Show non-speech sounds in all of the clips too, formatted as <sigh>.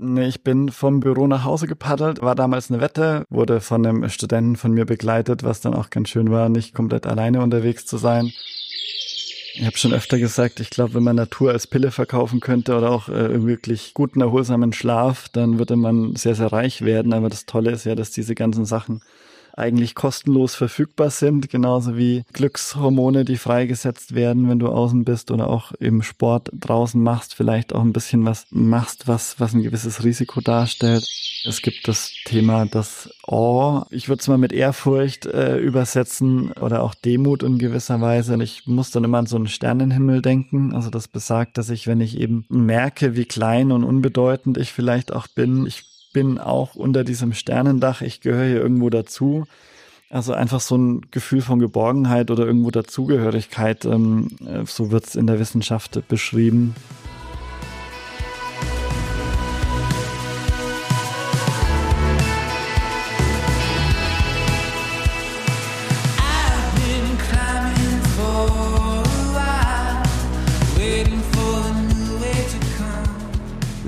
Nee, ich bin vom Büro nach Hause gepaddelt, war damals eine Wette, wurde von einem Studenten von mir begleitet, was dann auch ganz schön war, nicht komplett alleine unterwegs zu sein. Ich habe schon öfter gesagt, ich glaube, wenn man Natur als Pille verkaufen könnte oder auch äh, wirklich guten, erholsamen Schlaf, dann würde man sehr, sehr reich werden. Aber das Tolle ist ja, dass diese ganzen Sachen eigentlich kostenlos verfügbar sind, genauso wie Glückshormone, die freigesetzt werden, wenn du außen bist oder auch im Sport draußen machst, vielleicht auch ein bisschen was machst, was, was ein gewisses Risiko darstellt. Es gibt das Thema das Awe. Ich würde es mal mit Ehrfurcht äh, übersetzen oder auch Demut in gewisser Weise. Und ich muss dann immer an so einen Sternenhimmel denken. Also das besagt, dass ich, wenn ich eben merke, wie klein und unbedeutend ich vielleicht auch bin, ich bin auch unter diesem Sternendach, ich gehöre hier irgendwo dazu. Also einfach so ein Gefühl von Geborgenheit oder irgendwo Dazugehörigkeit, ähm, äh, so wird es in der Wissenschaft beschrieben.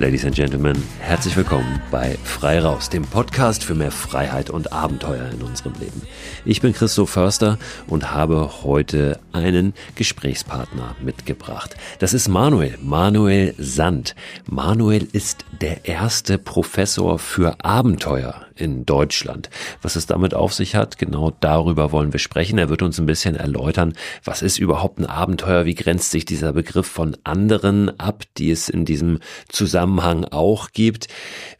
Ladies and Gentlemen, herzlich willkommen bei Frei Raus, dem Podcast für mehr Freiheit und Abenteuer in unserem Leben. Ich bin Christoph Förster und habe heute einen Gesprächspartner mitgebracht. Das ist Manuel, Manuel Sand. Manuel ist der erste Professor für Abenteuer in Deutschland. Was es damit auf sich hat, genau darüber wollen wir sprechen. Er wird uns ein bisschen erläutern, was ist überhaupt ein Abenteuer, wie grenzt sich dieser Begriff von anderen ab, die es in diesem Zusammenhang auch gibt.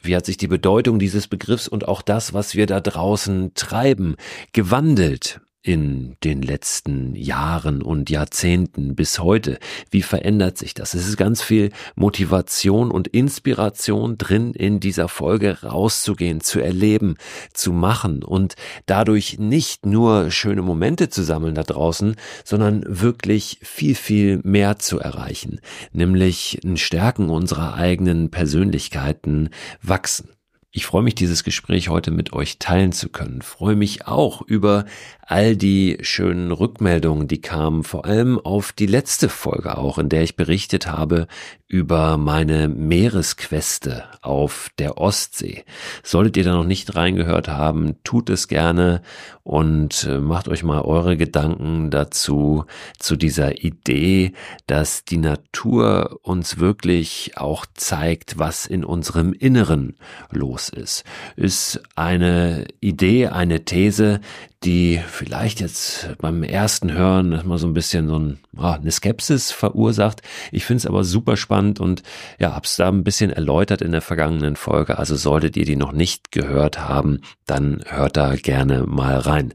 Wie hat sich die Bedeutung dieses Begriffs und auch das, was wir da draußen treiben, gewandelt? In den letzten Jahren und Jahrzehnten bis heute? Wie verändert sich das? Es ist ganz viel Motivation und Inspiration drin in dieser Folge rauszugehen, zu erleben, zu machen und dadurch nicht nur schöne Momente zu sammeln da draußen, sondern wirklich viel, viel mehr zu erreichen, nämlich ein Stärken unserer eigenen Persönlichkeiten wachsen. Ich freue mich, dieses Gespräch heute mit euch teilen zu können. freue mich auch über all die schönen Rückmeldungen, die kamen, vor allem auf die letzte Folge auch, in der ich berichtet habe über meine Meeresqueste auf der Ostsee. Solltet ihr da noch nicht reingehört haben, tut es gerne und äh, macht euch mal eure Gedanken dazu, zu dieser Idee, dass die Natur uns wirklich auch zeigt, was in unserem Inneren los ist. Ist eine Idee, eine These, die vielleicht jetzt beim ersten Hören mal so ein bisschen so ein, oh, eine Skepsis verursacht. Ich finde es aber super spannend und ja, hab's da ein bisschen erläutert in der vergangenen Folge. Also solltet ihr die noch nicht gehört haben, dann hört da gerne mal rein.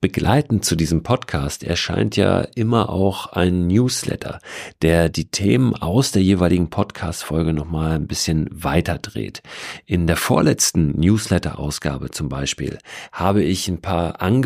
Begleitend zu diesem Podcast erscheint ja immer auch ein Newsletter, der die Themen aus der jeweiligen Podcast-Folge nochmal ein bisschen weiter dreht. In der vorletzten Newsletter-Ausgabe zum Beispiel habe ich ein paar Angebote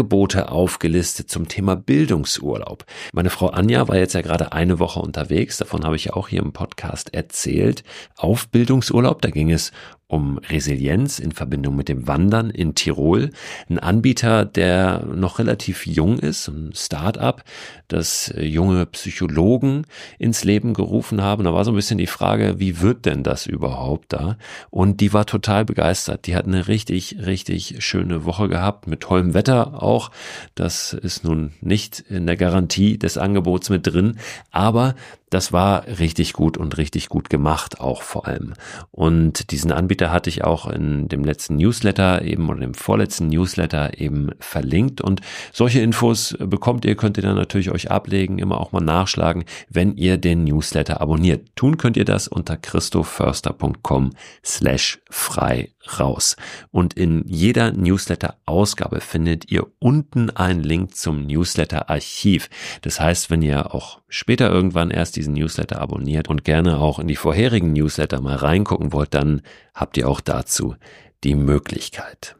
aufgelistet zum Thema Bildungsurlaub. Meine Frau Anja war jetzt ja gerade eine Woche unterwegs, davon habe ich auch hier im Podcast erzählt, auf Bildungsurlaub. Da ging es um Resilienz in Verbindung mit dem Wandern in Tirol. Ein Anbieter, der noch relativ jung ist, ein Start-up, das junge Psychologen ins Leben gerufen haben. Da war so ein bisschen die Frage, wie wird denn das überhaupt da? Und die war total begeistert. Die hat eine richtig, richtig schöne Woche gehabt, mit tollem Wetter auch. Das ist nun nicht in der Garantie des Angebots mit drin, aber das war richtig gut und richtig gut gemacht auch vor allem. Und diesen Anbieter hatte ich auch in dem letzten Newsletter eben oder dem vorletzten Newsletter eben verlinkt. Und solche Infos bekommt ihr, könnt ihr dann natürlich euch ablegen, immer auch mal nachschlagen, wenn ihr den Newsletter abonniert. Tun könnt ihr das unter christoförster.com slash frei raus. Und in jeder Newsletter-Ausgabe findet ihr unten einen Link zum Newsletter-Archiv. Das heißt, wenn ihr auch später irgendwann erst diesen Newsletter abonniert und gerne auch in die vorherigen Newsletter mal reingucken wollt, dann habt ihr auch dazu die Möglichkeit.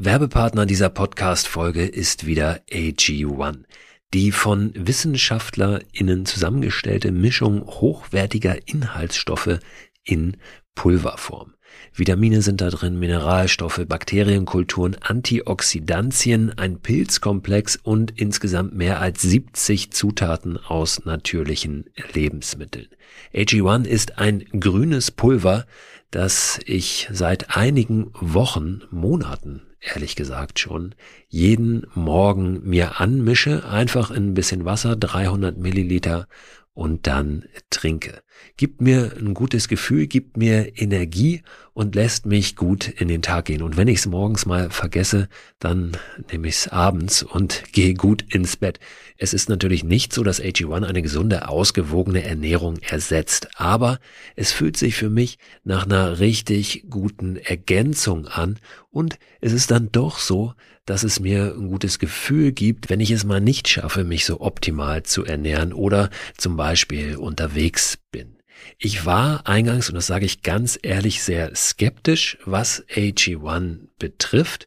Werbepartner dieser Podcast-Folge ist wieder AG1 die von WissenschaftlerInnen zusammengestellte Mischung hochwertiger Inhaltsstoffe in Pulverform. Vitamine sind da drin, Mineralstoffe, Bakterienkulturen, Antioxidantien, ein Pilzkomplex und insgesamt mehr als 70 Zutaten aus natürlichen Lebensmitteln. AG1 ist ein grünes Pulver, das ich seit einigen Wochen, Monaten ehrlich gesagt schon, jeden Morgen mir anmische, einfach in ein bisschen Wasser, 300 Milliliter und dann trinke. Gibt mir ein gutes Gefühl, gibt mir Energie und lässt mich gut in den Tag gehen. Und wenn ich es morgens mal vergesse, dann nehme ich es abends und gehe gut ins Bett. Es ist natürlich nicht so, dass AG1 eine gesunde, ausgewogene Ernährung ersetzt, aber es fühlt sich für mich nach einer richtig guten Ergänzung an und es ist dann doch so, dass es mir ein gutes Gefühl gibt, wenn ich es mal nicht schaffe, mich so optimal zu ernähren oder zum Beispiel unterwegs bin. Ich war eingangs, und das sage ich ganz ehrlich, sehr skeptisch, was AG1 betrifft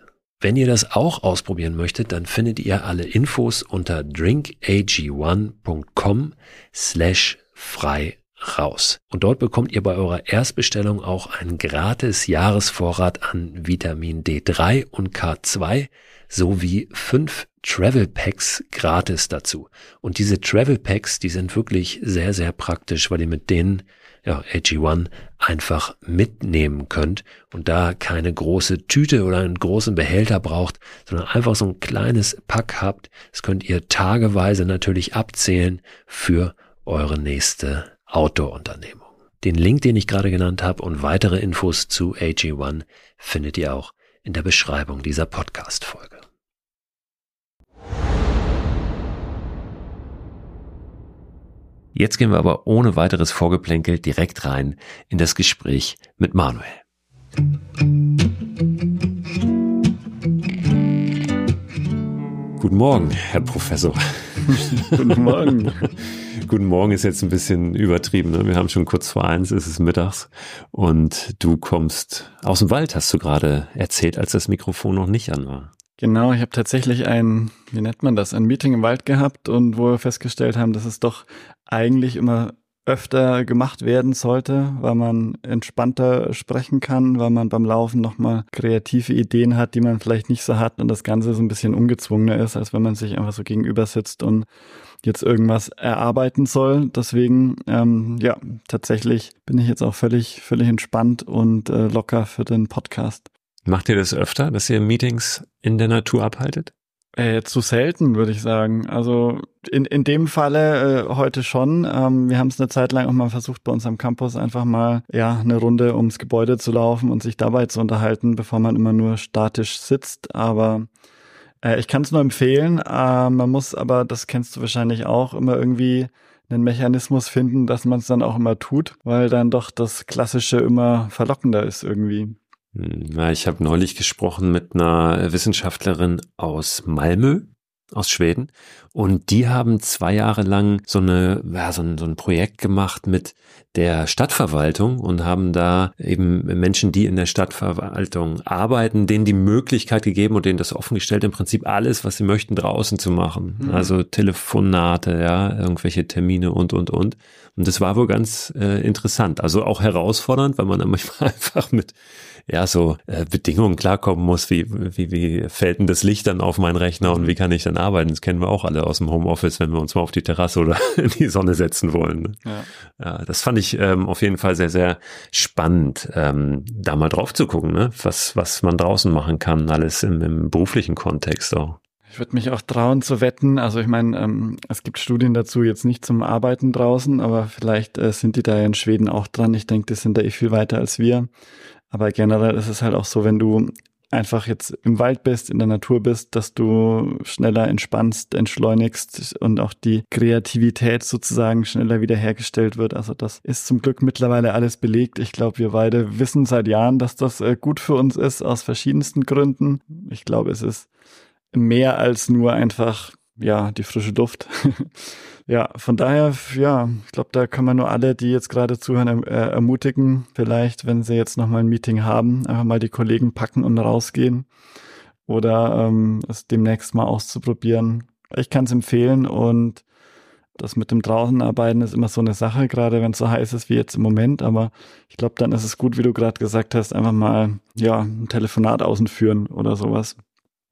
Wenn ihr das auch ausprobieren möchtet, dann findet ihr alle Infos unter drinkag1.com slash frei raus. Und dort bekommt ihr bei eurer Erstbestellung auch einen gratis Jahresvorrat an Vitamin D3 und K2 sowie fünf Travel Packs gratis dazu. Und diese Travel Packs, die sind wirklich sehr, sehr praktisch, weil ihr mit denen ja, AG1 einfach mitnehmen könnt und da keine große Tüte oder einen großen Behälter braucht, sondern einfach so ein kleines Pack habt. Das könnt ihr tageweise natürlich abzählen für eure nächste Outdoor-Unternehmung. Den Link, den ich gerade genannt habe und weitere Infos zu AG1 findet ihr auch in der Beschreibung dieser Podcast-Folge. Jetzt gehen wir aber ohne weiteres Vorgeplänkel direkt rein in das Gespräch mit Manuel. Guten Morgen, Herr Professor. <laughs> Guten Morgen. <laughs> Guten Morgen ist jetzt ein bisschen übertrieben. Ne? Wir haben schon kurz vor eins, es ist mittags und du kommst aus dem Wald, hast du gerade erzählt, als das Mikrofon noch nicht an war. Genau, ich habe tatsächlich ein, wie nennt man das, ein Meeting im Wald gehabt und wo wir festgestellt haben, dass es doch eigentlich immer öfter gemacht werden sollte, weil man entspannter sprechen kann, weil man beim Laufen nochmal kreative Ideen hat, die man vielleicht nicht so hat und das Ganze so ein bisschen ungezwungener ist, als wenn man sich einfach so gegenüber sitzt und jetzt irgendwas erarbeiten soll. Deswegen, ähm, ja, tatsächlich bin ich jetzt auch völlig, völlig entspannt und äh, locker für den Podcast. Macht ihr das öfter, dass ihr Meetings in der Natur abhaltet? Äh, zu selten, würde ich sagen. Also in, in dem Falle äh, heute schon. Ähm, wir haben es eine Zeit lang auch mal versucht, bei uns am Campus einfach mal ja eine Runde ums Gebäude zu laufen und sich dabei zu unterhalten, bevor man immer nur statisch sitzt. Aber äh, ich kann es nur empfehlen. Äh, man muss aber, das kennst du wahrscheinlich auch, immer irgendwie einen Mechanismus finden, dass man es dann auch immer tut, weil dann doch das Klassische immer verlockender ist irgendwie. Na, ich habe neulich gesprochen mit einer Wissenschaftlerin aus Malmö, aus Schweden. Und die haben zwei Jahre lang so eine, ja, so ein, so ein Projekt gemacht mit der Stadtverwaltung und haben da eben Menschen, die in der Stadtverwaltung arbeiten, denen die Möglichkeit gegeben und denen das offengestellt, im Prinzip alles, was sie möchten, draußen zu machen. Mhm. Also Telefonate, ja, irgendwelche Termine und, und, und. Und das war wohl ganz äh, interessant. Also auch herausfordernd, weil man dann <laughs> manchmal einfach mit ja, so äh, Bedingungen klarkommen muss, wie, wie, wie fällt denn das Licht dann auf meinen Rechner und wie kann ich dann arbeiten? Das kennen wir auch alle aus dem Homeoffice, wenn wir uns mal auf die Terrasse oder <laughs> in die Sonne setzen wollen. Ne? Ja. ja, das fand ich ähm, auf jeden Fall sehr, sehr spannend, ähm, da mal drauf zu gucken, ne? was, was man draußen machen kann, alles im, im beruflichen Kontext auch. Ich würde mich auch trauen zu wetten. Also ich meine, ähm, es gibt Studien dazu jetzt nicht zum Arbeiten draußen, aber vielleicht äh, sind die da in Schweden auch dran. Ich denke, die sind da eh viel weiter als wir. Aber generell ist es halt auch so, wenn du einfach jetzt im Wald bist, in der Natur bist, dass du schneller entspannst, entschleunigst und auch die Kreativität sozusagen schneller wiederhergestellt wird. Also das ist zum Glück mittlerweile alles belegt. Ich glaube, wir beide wissen seit Jahren, dass das äh, gut für uns ist, aus verschiedensten Gründen. Ich glaube, es ist mehr als nur einfach, ja, die frische Luft. <laughs> Ja, von daher, ja, ich glaube, da kann man nur alle, die jetzt gerade zuhören, erm-, äh, ermutigen, vielleicht, wenn sie jetzt nochmal ein Meeting haben, einfach mal die Kollegen packen und rausgehen oder ähm, es demnächst mal auszuprobieren. Ich kann es empfehlen und das mit dem Draußenarbeiten ist immer so eine Sache, gerade wenn es so heiß ist wie jetzt im Moment. Aber ich glaube, dann ist es gut, wie du gerade gesagt hast, einfach mal ja ein Telefonat außen führen oder sowas.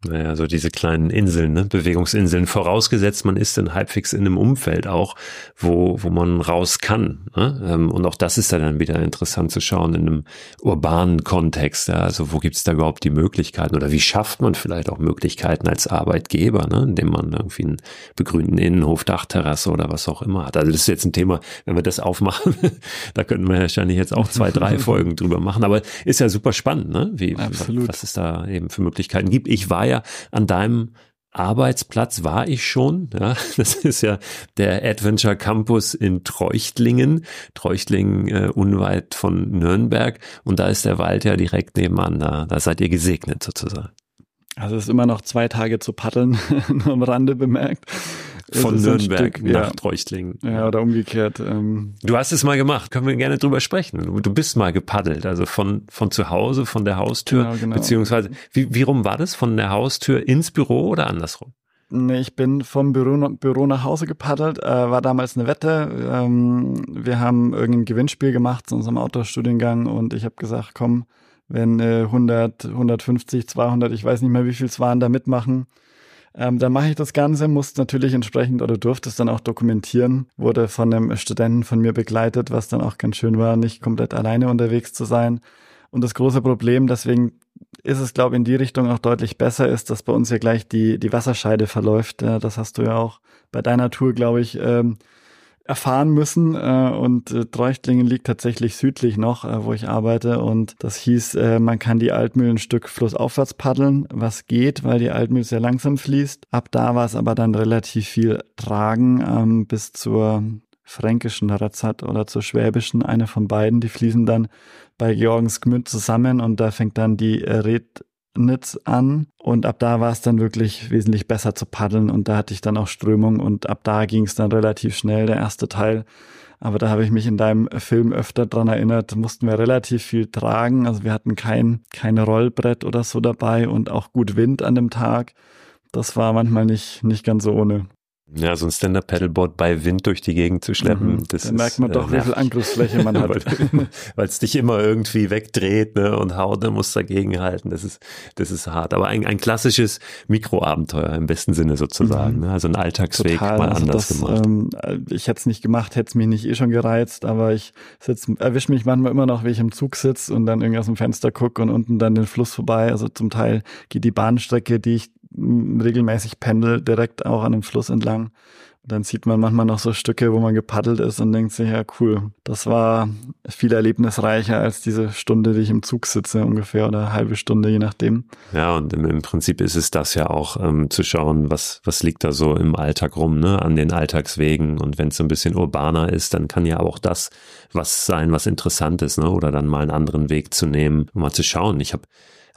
Naja, so diese kleinen Inseln, ne? Bewegungsinseln, vorausgesetzt, man ist dann halbwegs in einem Umfeld auch, wo, wo man raus kann. Ne? Ähm, und auch das ist dann wieder interessant zu schauen in einem urbanen Kontext. Also wo gibt's da überhaupt die Möglichkeiten oder wie schafft man vielleicht auch Möglichkeiten als Arbeitgeber, ne? indem man irgendwie einen begrünten Innenhof, Dachterrasse oder was auch immer hat. Also das ist jetzt ein Thema, wenn wir das aufmachen, <laughs> da könnten wir wahrscheinlich jetzt auch zwei, drei <laughs> Folgen drüber machen. Aber ist ja super spannend, ne? Wie, Absolut. was es da eben für Möglichkeiten gibt. Ich war ja an deinem Arbeitsplatz war ich schon. Ja, <laughs> das ist ja der Adventure Campus in Treuchtlingen, Treuchtlingen äh, unweit von Nürnberg. Und da ist der Wald ja direkt nebenan. Da, da seid ihr gesegnet sozusagen. Also es ist immer noch zwei Tage zu paddeln, <laughs> nur am Rande bemerkt. Von Nürnberg Stück, nach ja. Treuchtlingen. Ja, oder umgekehrt. Ähm. Du hast es mal gemacht, können wir gerne drüber sprechen. Du bist mal gepaddelt, also von, von zu Hause, von der Haustür, genau, genau. beziehungsweise, wie, wie rum war das? Von der Haustür ins Büro oder andersrum? Nee, ich bin vom Büro, Büro nach Hause gepaddelt, äh, war damals eine Wette. Ähm, wir haben irgendein Gewinnspiel gemacht zu unserem Outdoor-Studiengang und ich habe gesagt, komm, wenn äh, 100, 150, 200, ich weiß nicht mehr, wie viel es waren, da mitmachen, ähm, dann mache ich das Ganze, muss natürlich entsprechend oder durfte es dann auch dokumentieren, wurde von einem Studenten von mir begleitet, was dann auch ganz schön war, nicht komplett alleine unterwegs zu sein. Und das große Problem, deswegen ist es, glaube ich, in die Richtung auch deutlich besser, ist, dass bei uns ja gleich die, die Wasserscheide verläuft. Das hast du ja auch bei deiner Tour, glaube ich, ähm, erfahren müssen. Äh, und äh, Treuchtlingen liegt tatsächlich südlich noch, äh, wo ich arbeite. Und das hieß, äh, man kann die Altmühl ein Stück flussaufwärts paddeln, was geht, weil die Altmühl sehr langsam fließt. Ab da war es aber dann relativ viel Tragen ähm, bis zur fränkischen Ratzat oder zur schwäbischen, eine von beiden. Die fließen dann bei Georgensgmünd zusammen und da fängt dann die Red Nitz an und ab da war es dann wirklich wesentlich besser zu paddeln und da hatte ich dann auch Strömung und ab da ging es dann relativ schnell, der erste Teil. Aber da habe ich mich in deinem Film öfter dran erinnert, mussten wir relativ viel tragen. Also wir hatten kein, kein Rollbrett oder so dabei und auch gut Wind an dem Tag. Das war manchmal nicht, nicht ganz so ohne. Ja, so ein Stand-Up-Paddleboard bei Wind durch die Gegend zu schleppen, mhm. das da merkt man doch, äh, wie viel Angriffsfläche man <laughs> hat. Weil es dich immer irgendwie wegdreht ne, und haut, dann musst dagegen halten. Das ist, das ist hart. Aber ein, ein klassisches Mikroabenteuer im besten Sinne sozusagen. Mhm. Ne? Also ein Alltagsweg Total. mal also anders das, gemacht. Ähm, ich hätte es nicht gemacht, hätte es mich nicht eh schon gereizt, aber ich erwische mich manchmal immer noch, wie ich im Zug sitze und dann irgendwie aus dem Fenster gucke und unten dann den Fluss vorbei. Also zum Teil geht die Bahnstrecke, die ich regelmäßig pendel, direkt auch an dem Fluss entlang. Und dann sieht man manchmal noch so Stücke, wo man gepaddelt ist und denkt sich, ja cool, das war viel erlebnisreicher als diese Stunde, die ich im Zug sitze ungefähr oder eine halbe Stunde, je nachdem. Ja, und im, im Prinzip ist es das ja auch, ähm, zu schauen, was, was liegt da so im Alltag rum, ne, an den Alltagswegen. Und wenn es so ein bisschen urbaner ist, dann kann ja auch das was sein, was interessant ist, ne, oder dann mal einen anderen Weg zu nehmen, um mal zu schauen. Ich habe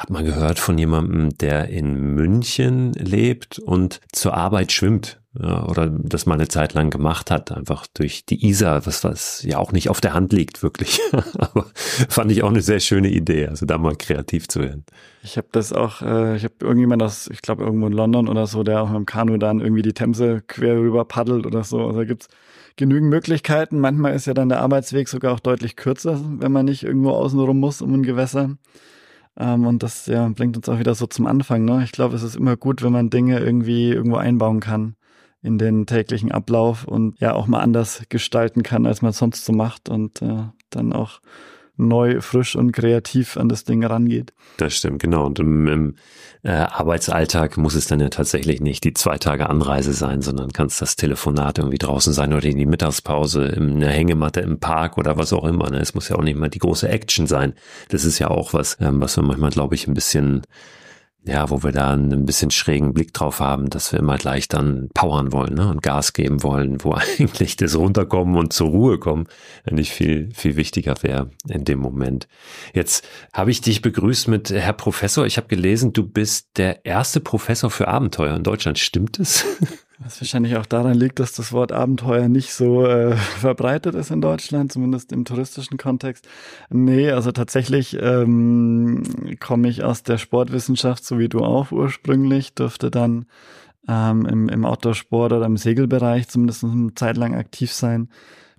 habe mal gehört von jemandem, der in München lebt und zur Arbeit schwimmt oder das mal eine Zeit lang gemacht hat, einfach durch die Isar, was, was ja auch nicht auf der Hand liegt, wirklich. <laughs> Aber fand ich auch eine sehr schöne Idee, also da mal kreativ zu werden. Ich habe das auch, äh, ich habe irgendjemand aus, ich glaube irgendwo in London oder so, der auch mit dem Kanu dann irgendwie die Themse quer rüber paddelt oder so. Also da gibt's genügend Möglichkeiten. Manchmal ist ja dann der Arbeitsweg sogar auch deutlich kürzer, wenn man nicht irgendwo außenrum muss um ein Gewässer. Ähm, und das ja, bringt uns auch wieder so zum Anfang. Ne? Ich glaube, es ist immer gut, wenn man Dinge irgendwie irgendwo einbauen kann in den täglichen Ablauf und ja auch mal anders gestalten kann, als man sonst so macht und äh, dann auch neu, frisch und kreativ an das Ding rangeht. Das stimmt, genau. Und im, im äh, Arbeitsalltag muss es dann ja tatsächlich nicht die zwei Tage Anreise sein, sondern kann es das Telefonat irgendwie draußen sein oder in die Mittagspause in der Hängematte im Park oder was auch immer. Ne? Es muss ja auch nicht mal die große Action sein. Das ist ja auch was, ähm, was wir manchmal, glaube ich, ein bisschen ja, wo wir da einen bisschen schrägen Blick drauf haben, dass wir immer gleich dann powern wollen ne, und Gas geben wollen, wo <laughs> eigentlich das Runterkommen und zur Ruhe kommen nicht viel, viel wichtiger wäre in dem Moment. Jetzt habe ich dich begrüßt mit Herr Professor. Ich habe gelesen, du bist der erste Professor für Abenteuer in Deutschland. Stimmt es? <laughs> Was wahrscheinlich auch daran liegt, dass das Wort Abenteuer nicht so äh, <laughs> verbreitet ist in Deutschland, zumindest im touristischen Kontext. Nee, also tatsächlich ähm, komme ich aus der Sportwissenschaft, so wie du auch ursprünglich, durfte dann ähm, im, im Outdoor-Sport oder im Segelbereich zumindest eine Zeit lang aktiv sein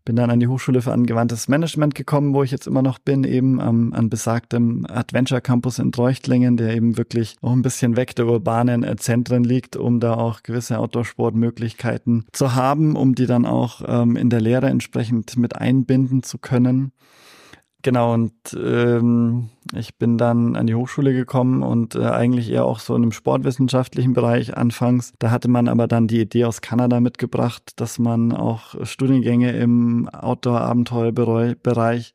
bin dann an die Hochschule für angewandtes Management gekommen, wo ich jetzt immer noch bin, eben am, an besagtem Adventure Campus in Treuchtlingen, der eben wirklich auch ein bisschen weg der urbanen äh, Zentren liegt, um da auch gewisse Outdoor-Sportmöglichkeiten zu haben, um die dann auch ähm, in der Lehre entsprechend mit einbinden zu können. Genau, und ähm, ich bin dann an die Hochschule gekommen und äh, eigentlich eher auch so in einem sportwissenschaftlichen Bereich anfangs. Da hatte man aber dann die Idee aus Kanada mitgebracht, dass man auch Studiengänge im Outdoor-Abenteuerbereich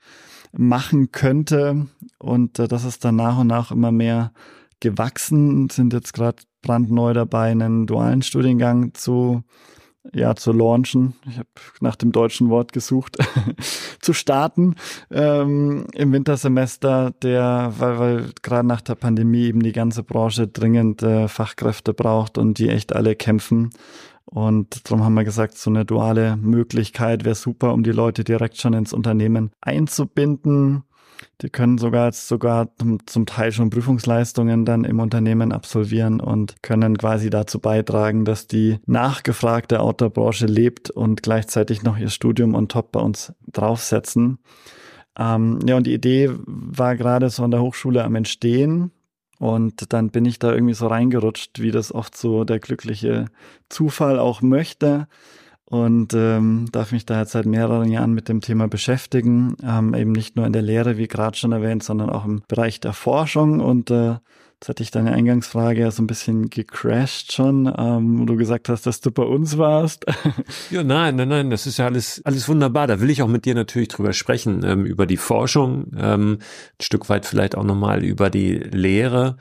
machen könnte. Und äh, das ist dann nach und nach immer mehr gewachsen, sind jetzt gerade brandneu dabei, einen dualen Studiengang zu ja, zu launchen. Ich habe nach dem deutschen Wort gesucht, <laughs> zu starten ähm, im Wintersemester, der, weil, weil gerade nach der Pandemie eben die ganze Branche dringend äh, Fachkräfte braucht und die echt alle kämpfen. Und darum haben wir gesagt, so eine duale Möglichkeit wäre super, um die Leute direkt schon ins Unternehmen einzubinden. Die können sogar sogar zum Teil schon Prüfungsleistungen dann im Unternehmen absolvieren und können quasi dazu beitragen, dass die nachgefragte Outdoor-Branche lebt und gleichzeitig noch ihr Studium on top bei uns draufsetzen. Ähm, ja, und die Idee war gerade so an der Hochschule am Entstehen. Und dann bin ich da irgendwie so reingerutscht, wie das oft so der glückliche Zufall auch möchte und ähm, darf mich da jetzt seit mehreren Jahren mit dem Thema beschäftigen, ähm, eben nicht nur in der Lehre, wie gerade schon erwähnt, sondern auch im Bereich der Forschung und äh, Jetzt hatte ich deine Eingangsfrage ja so ein bisschen gecrashed schon, ähm, wo du gesagt hast, dass du bei uns warst. <laughs> ja, nein, nein, nein, das ist ja alles, alles wunderbar. Da will ich auch mit dir natürlich drüber sprechen, ähm, über die Forschung, ähm, ein Stück weit vielleicht auch nochmal über die Lehre.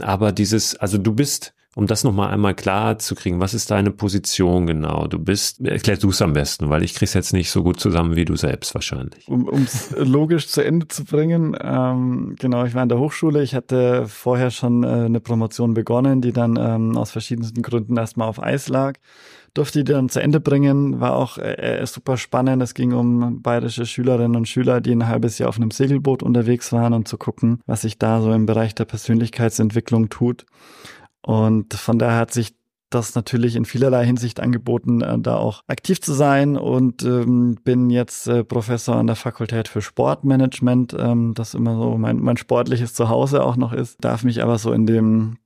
Aber dieses, also du bist um das nochmal einmal klar zu kriegen, was ist deine Position genau? Du bist, erklärst du es am besten, weil ich krieg's jetzt nicht so gut zusammen wie du selbst wahrscheinlich. Um es logisch zu Ende zu bringen, ähm, genau, ich war in der Hochschule, ich hatte vorher schon äh, eine Promotion begonnen, die dann ähm, aus verschiedensten Gründen erstmal auf Eis lag durfte die dann zu Ende bringen, war auch äh, äh, super spannend. Es ging um bayerische Schülerinnen und Schüler, die ein halbes Jahr auf einem Segelboot unterwegs waren und zu gucken, was sich da so im Bereich der Persönlichkeitsentwicklung tut. Und von daher hat sich das natürlich in vielerlei Hinsicht angeboten, äh, da auch aktiv zu sein. Und ähm, bin jetzt äh, Professor an der Fakultät für Sportmanagement, ähm, das immer so mein, mein sportliches Zuhause auch noch ist, darf mich aber so in dem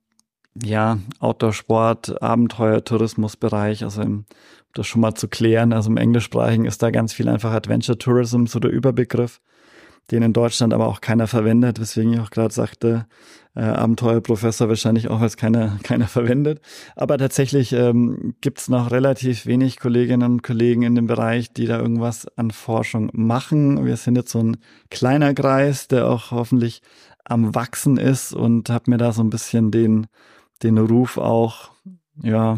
ja, Outdoor-Sport, Abenteuer, Tourismusbereich, also im, das schon mal zu klären, also im Englischsprachigen ist da ganz viel einfach Adventure Tourism, so der Überbegriff den in Deutschland aber auch keiner verwendet, weswegen ich auch gerade sagte, äh, Abenteuerprofessor wahrscheinlich auch, es keiner, <laughs> keiner verwendet. Aber tatsächlich ähm, gibt es noch relativ wenig Kolleginnen und Kollegen in dem Bereich, die da irgendwas an Forschung machen. Wir sind jetzt so ein kleiner Kreis, der auch hoffentlich am Wachsen ist und habe mir da so ein bisschen den, den Ruf auch, ja,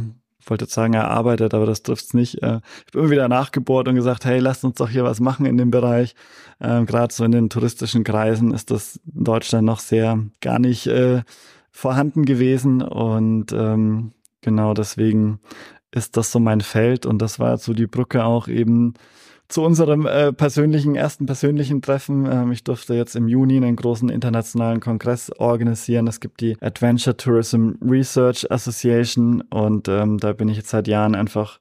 wollte sagen, erarbeitet, aber das trifft's nicht. Äh, ich habe immer wieder nachgebohrt und gesagt, hey, lasst uns doch hier was machen in dem Bereich. Ähm, Gerade so in den touristischen Kreisen ist das in Deutschland noch sehr gar nicht äh, vorhanden gewesen. Und ähm, genau deswegen ist das so mein Feld. Und das war so die Brücke auch eben zu unserem äh, persönlichen, ersten persönlichen Treffen. Ähm, ich durfte jetzt im Juni einen großen internationalen Kongress organisieren. Es gibt die Adventure Tourism Research Association und ähm, da bin ich jetzt seit Jahren einfach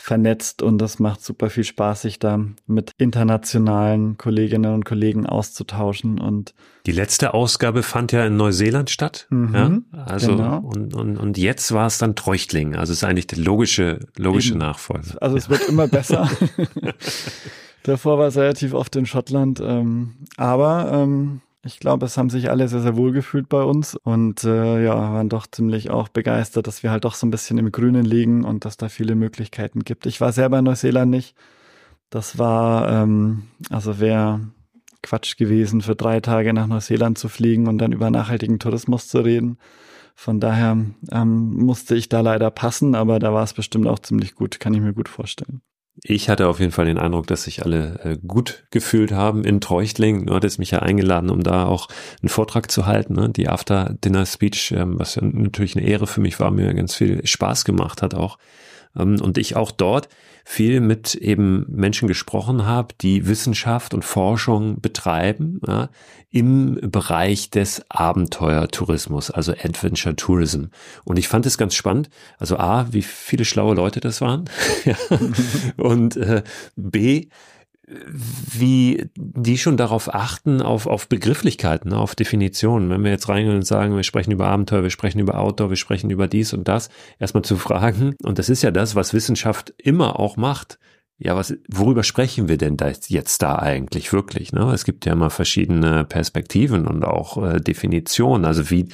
vernetzt und das macht super viel Spaß, sich da mit internationalen Kolleginnen und Kollegen auszutauschen und die letzte Ausgabe fand ja in Neuseeland statt, mhm, ja? also genau. und, und, und jetzt war es dann Treuchtling, also ist eigentlich der logische logische Eben. Nachfolger. Also es wird immer besser. <laughs> Davor war es relativ oft in Schottland. Ähm, aber ähm, ich glaube, es haben sich alle sehr, sehr wohl gefühlt bei uns und äh, ja, waren doch ziemlich auch begeistert, dass wir halt doch so ein bisschen im Grünen liegen und dass da viele Möglichkeiten gibt. Ich war selber in Neuseeland nicht. Das war, ähm, also wäre Quatsch gewesen, für drei Tage nach Neuseeland zu fliegen und dann über nachhaltigen Tourismus zu reden. Von daher ähm, musste ich da leider passen, aber da war es bestimmt auch ziemlich gut, kann ich mir gut vorstellen. Ich hatte auf jeden Fall den Eindruck, dass sich alle äh, gut gefühlt haben in Treuchtling. Du hattest mich ja eingeladen, um da auch einen Vortrag zu halten, ne? die After-Dinner-Speech, ähm, was natürlich eine Ehre für mich war, mir ganz viel Spaß gemacht hat auch. Ähm, und ich auch dort viel mit eben Menschen gesprochen habe, die Wissenschaft und Forschung betreiben ja, im Bereich des Abenteuertourismus, also Adventure Tourism. Und ich fand es ganz spannend. Also A, wie viele schlaue Leute das waren. <laughs> und äh, B, wie die schon darauf achten, auf, auf Begrifflichkeiten, auf Definitionen. Wenn wir jetzt reingehen und sagen, wir sprechen über Abenteuer, wir sprechen über Outdoor, wir sprechen über dies und das, erstmal zu fragen, und das ist ja das, was Wissenschaft immer auch macht, ja, was, worüber sprechen wir denn da jetzt da eigentlich wirklich? Ne? Es gibt ja immer verschiedene Perspektiven und auch äh, Definitionen. Also wie,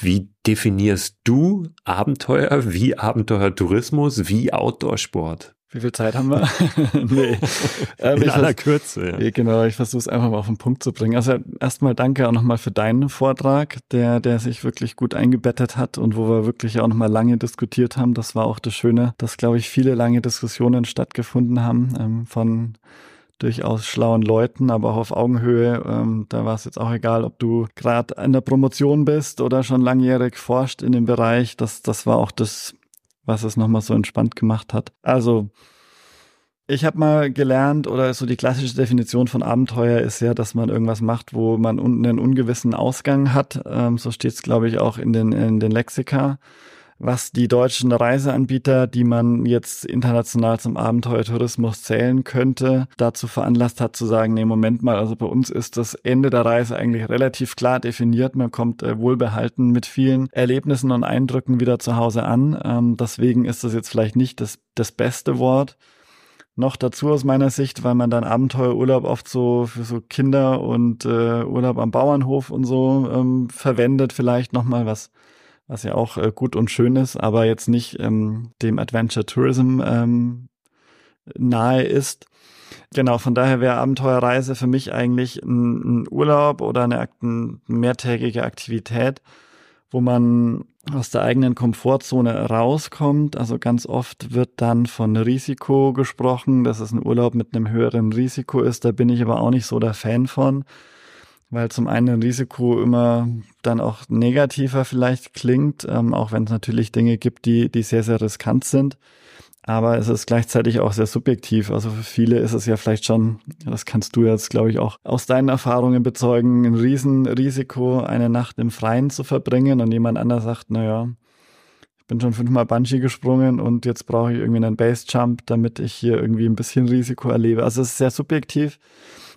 wie definierst du Abenteuer, wie Abenteuertourismus, wie Outdoor-Sport? Wie viel Zeit haben wir? <laughs> <laughs> nee. Ähm, In aller Kürze. Ja. Genau, ich versuche es einfach mal auf den Punkt zu bringen. Also erstmal danke auch nochmal für deinen Vortrag, der, der sich wirklich gut eingebettet hat und wo wir wirklich auch nochmal lange diskutiert haben. Das war auch das Schöne, dass, glaube ich, viele lange Diskussionen stattgefunden haben ähm, von durchaus schlauen Leuten, aber auch auf Augenhöhe. Ähm, da war es jetzt auch egal, ob du gerade in der Promotion bist oder schon langjährig forscht in dem Bereich. Das, das war auch das was es nochmal so entspannt gemacht hat. Also, ich habe mal gelernt, oder so die klassische Definition von Abenteuer ist ja, dass man irgendwas macht, wo man einen ungewissen Ausgang hat. Ähm, so steht es, glaube ich, auch in den, in den Lexika was die deutschen Reiseanbieter, die man jetzt international zum Abenteuertourismus zählen könnte, dazu veranlasst hat zu sagen, nee, Moment mal, also bei uns ist das Ende der Reise eigentlich relativ klar definiert. Man kommt äh, wohlbehalten mit vielen Erlebnissen und Eindrücken wieder zu Hause an. Ähm, deswegen ist das jetzt vielleicht nicht das, das beste Wort noch dazu aus meiner Sicht, weil man dann Abenteuerurlaub oft so für so Kinder und äh, Urlaub am Bauernhof und so ähm, verwendet, vielleicht nochmal was was ja auch äh, gut und schön ist, aber jetzt nicht ähm, dem Adventure Tourism ähm, nahe ist. Genau, von daher wäre Abenteuerreise für mich eigentlich ein, ein Urlaub oder eine, eine mehrtägige Aktivität, wo man aus der eigenen Komfortzone rauskommt. Also ganz oft wird dann von Risiko gesprochen, dass es ein Urlaub mit einem höheren Risiko ist. Da bin ich aber auch nicht so der Fan von weil zum einen ein Risiko immer dann auch negativer vielleicht klingt, ähm, auch wenn es natürlich Dinge gibt, die, die sehr, sehr riskant sind. Aber es ist gleichzeitig auch sehr subjektiv. Also für viele ist es ja vielleicht schon, das kannst du jetzt, glaube ich, auch aus deinen Erfahrungen bezeugen, ein Riesenrisiko, eine Nacht im Freien zu verbringen und jemand anders sagt, na ja, ich bin schon fünfmal Bungee gesprungen und jetzt brauche ich irgendwie einen Base-Jump, damit ich hier irgendwie ein bisschen Risiko erlebe. Also es ist sehr subjektiv.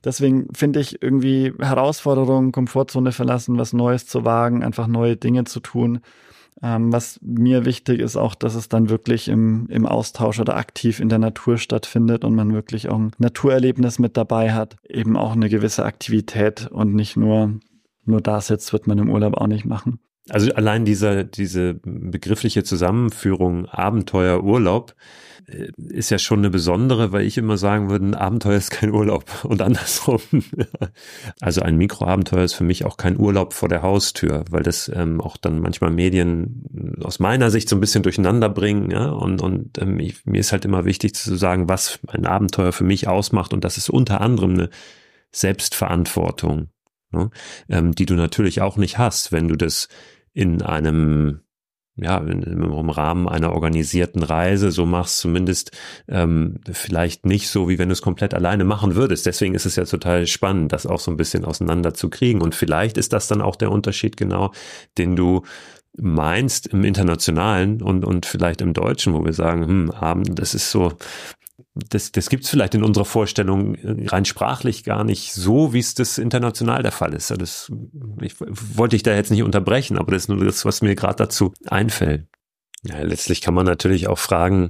Deswegen finde ich irgendwie Herausforderungen, Komfortzone verlassen, was Neues zu wagen, einfach neue Dinge zu tun. Ähm, was mir wichtig ist auch, dass es dann wirklich im, im Austausch oder aktiv in der Natur stattfindet und man wirklich auch ein Naturerlebnis mit dabei hat. Eben auch eine gewisse Aktivität und nicht nur, nur da sitzt, wird man im Urlaub auch nicht machen. Also allein diese, diese begriffliche Zusammenführung Abenteuer, Urlaub äh, ist ja schon eine besondere, weil ich immer sagen würde, ein Abenteuer ist kein Urlaub <laughs> und andersrum. <laughs> Also ein Mikroabenteuer ist für mich auch kein Urlaub vor der Haustür, weil das ähm, auch dann manchmal Medien aus meiner Sicht so ein bisschen durcheinander bringen. Ja? Und, und ähm, ich, mir ist halt immer wichtig zu sagen, was ein Abenteuer für mich ausmacht und das ist unter anderem eine Selbstverantwortung, ne? ähm, die du natürlich auch nicht hast, wenn du das in einem ja, im Rahmen einer organisierten Reise, so machst zumindest ähm, vielleicht nicht so, wie wenn du es komplett alleine machen würdest. Deswegen ist es ja total spannend, das auch so ein bisschen auseinander zu kriegen. Und vielleicht ist das dann auch der Unterschied genau, den du meinst im Internationalen und, und vielleicht im Deutschen, wo wir sagen, hm, Abend, das ist so, das, das gibt es vielleicht in unserer Vorstellung rein sprachlich gar nicht so, wie es das international der Fall ist. Das, ich wollte dich da jetzt nicht unterbrechen, aber das ist nur das, was mir gerade dazu einfällt. Ja, letztlich kann man natürlich auch fragen,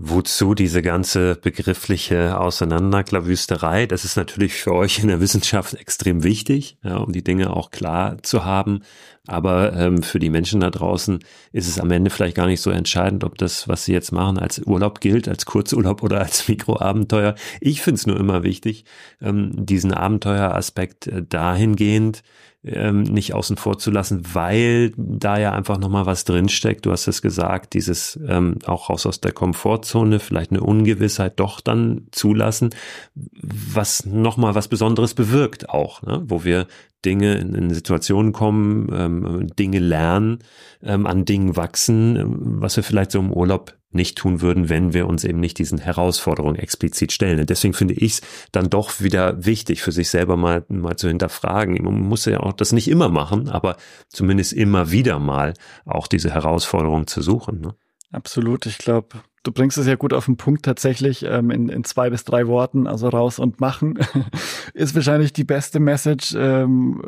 Wozu diese ganze begriffliche Auseinanderklawüsterei? Das ist natürlich für euch in der Wissenschaft <laughs> extrem wichtig, ja, um die Dinge auch klar zu haben. Aber ähm, für die Menschen da draußen ist es am Ende vielleicht gar nicht so entscheidend, ob das, was sie jetzt machen, als Urlaub gilt, als Kurzurlaub <laughs> oder als Mikroabenteuer. Ich finde es nur immer wichtig, ähm, diesen Abenteueraspekt äh, dahingehend ähm, nicht außen vor zu lassen, weil da ja einfach nochmal was drinsteckt. Du hast es gesagt, dieses ähm, auch raus aus der Komfortzone, vielleicht eine Ungewissheit doch dann zulassen, was nochmal was Besonderes bewirkt auch, ne? wo wir Dinge in, in Situationen kommen, ähm, Dinge lernen, ähm, an Dingen wachsen, ähm, was wir vielleicht so im Urlaub nicht tun würden, wenn wir uns eben nicht diesen Herausforderungen explizit stellen. Und deswegen finde ich es dann doch wieder wichtig, für sich selber mal, mal zu hinterfragen. Man muss ja auch das nicht immer machen, aber zumindest immer wieder mal auch diese Herausforderung zu suchen. Ne? Absolut. Ich glaube, du bringst es ja gut auf den Punkt tatsächlich ähm, in, in zwei bis drei Worten, also raus und machen, <laughs> ist wahrscheinlich die beste Message ähm,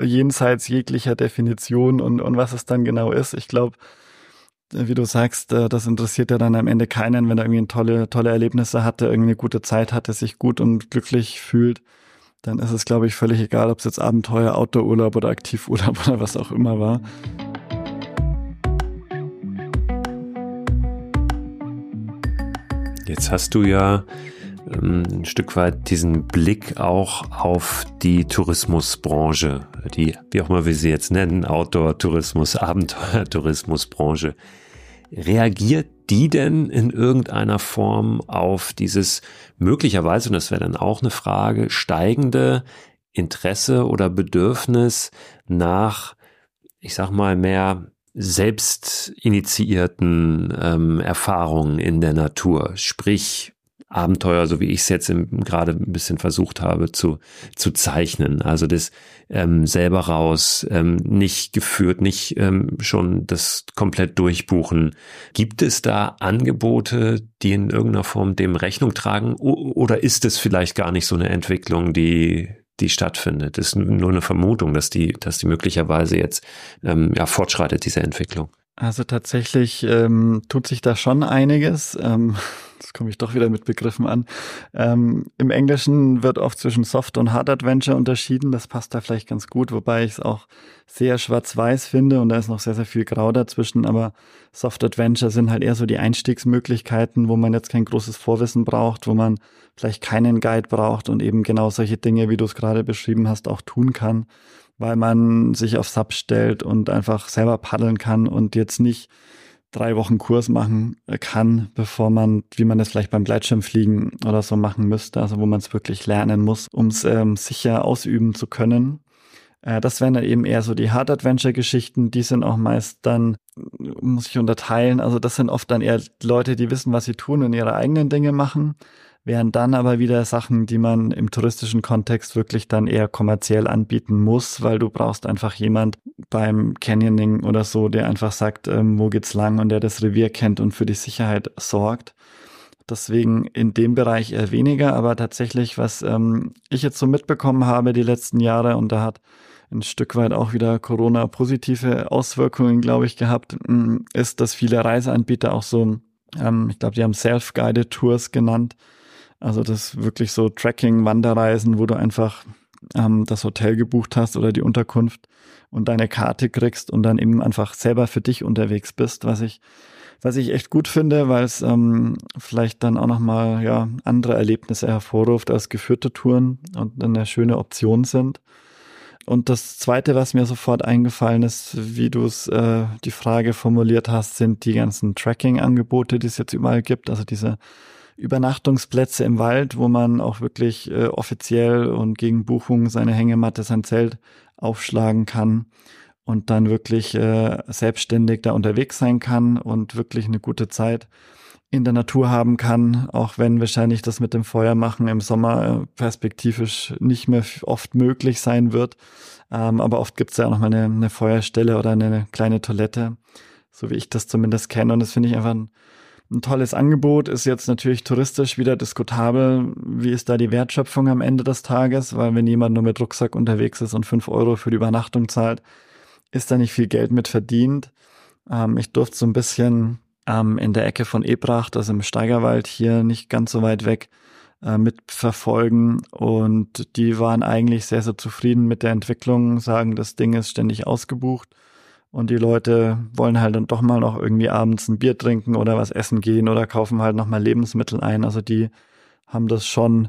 jenseits jeglicher Definition und, und was es dann genau ist. Ich glaube, wie du sagst, äh, das interessiert ja dann am Ende keinen, wenn er irgendwie tolle, tolle Erlebnisse hatte, irgendwie eine gute Zeit hatte, sich gut und glücklich fühlt, dann ist es, glaube ich, völlig egal, ob es jetzt Abenteuer, Outdoor-Urlaub oder Aktivurlaub <laughs> oder was auch immer war. Jetzt hast du ja ähm, ein Stück weit diesen Blick auch auf die Tourismusbranche, die, wie auch immer wir sie jetzt nennen, Outdoor-Tourismus, Abenteuer-Tourismusbranche. <laughs> Reagiert die denn in irgendeiner Form auf dieses möglicherweise, und das wäre dann auch eine Frage, steigende Interesse oder Bedürfnis nach, ich sag mal, mehr selbst initiierten ähm, Erfahrungen in der Natur, sprich Abenteuer, so wie ich es jetzt gerade ein bisschen versucht habe zu, zu zeichnen. Also das ähm, selber raus, ähm, nicht geführt, nicht ähm, schon das komplett durchbuchen. Gibt es da Angebote, die in irgendeiner Form dem Rechnung tragen? Oder ist es vielleicht gar nicht so eine Entwicklung, die die stattfindet. Das ist nur eine Vermutung, dass die, dass die möglicherweise jetzt ähm, ja, fortschreitet, diese Entwicklung. Also tatsächlich ähm, tut sich da schon einiges. Ähm, jetzt komme ich doch wieder mit Begriffen an. Ähm, Im Englischen wird oft zwischen Soft und Hard Adventure unterschieden. Das passt da vielleicht ganz gut, wobei ich es auch sehr schwarz-weiß finde und da ist noch sehr, sehr viel Grau dazwischen. Aber Soft Adventure sind halt eher so die Einstiegsmöglichkeiten, wo man jetzt kein großes Vorwissen braucht, wo man vielleicht keinen Guide braucht und eben genau solche Dinge, wie du es gerade beschrieben hast, auch tun kann weil man sich auf Sub stellt und einfach selber paddeln kann und jetzt nicht drei Wochen Kurs machen kann, bevor man, wie man das vielleicht beim Gleitschirmfliegen oder so machen müsste, also wo man es wirklich lernen muss, um es ähm, sicher ausüben zu können. Äh, das wären dann eben eher so die Hard-Adventure-Geschichten, die sind auch meist dann, muss ich unterteilen, also das sind oft dann eher Leute, die wissen, was sie tun und ihre eigenen Dinge machen wären dann aber wieder Sachen, die man im touristischen Kontext wirklich dann eher kommerziell anbieten muss, weil du brauchst einfach jemand beim Canyoning oder so, der einfach sagt, ähm, wo geht's lang und der das Revier kennt und für die Sicherheit sorgt. Deswegen in dem Bereich eher weniger, aber tatsächlich, was ähm, ich jetzt so mitbekommen habe die letzten Jahre und da hat ein Stück weit auch wieder Corona positive Auswirkungen, glaube ich, gehabt, mm, ist, dass viele Reiseanbieter auch so, ähm, ich glaube, die haben Self-Guided Tours genannt, also das wirklich so Tracking-Wanderreisen, wo du einfach ähm, das Hotel gebucht hast oder die Unterkunft und deine Karte kriegst und dann eben einfach selber für dich unterwegs bist, was ich was ich echt gut finde, weil es ähm, vielleicht dann auch nochmal ja, andere Erlebnisse hervorruft als geführte Touren und eine schöne Option sind. Und das Zweite, was mir sofort eingefallen ist, wie du es äh, die Frage formuliert hast, sind die ganzen Tracking-Angebote, die es jetzt überall gibt. Also diese Übernachtungsplätze im Wald, wo man auch wirklich äh, offiziell und gegen Buchung seine Hängematte, sein Zelt aufschlagen kann und dann wirklich äh, selbstständig da unterwegs sein kann und wirklich eine gute Zeit in der Natur haben kann, auch wenn wahrscheinlich das mit dem Feuermachen im Sommer äh, perspektivisch nicht mehr oft möglich sein wird. Ähm, aber oft gibt es ja auch noch mal eine, eine Feuerstelle oder eine kleine Toilette, so wie ich das zumindest kenne. Und das finde ich einfach ein ein tolles Angebot ist jetzt natürlich touristisch wieder diskutabel. Wie ist da die Wertschöpfung am Ende des Tages? Weil wenn jemand nur mit Rucksack unterwegs ist und fünf Euro für die Übernachtung zahlt, ist da nicht viel Geld mit verdient. Ähm, ich durfte so ein bisschen ähm, in der Ecke von Ebracht, also im Steigerwald hier nicht ganz so weit weg, äh, mitverfolgen. Und die waren eigentlich sehr, sehr zufrieden mit der Entwicklung, sagen, das Ding ist ständig ausgebucht. Und die Leute wollen halt dann doch mal noch irgendwie abends ein Bier trinken oder was essen gehen oder kaufen halt nochmal Lebensmittel ein. Also die haben das schon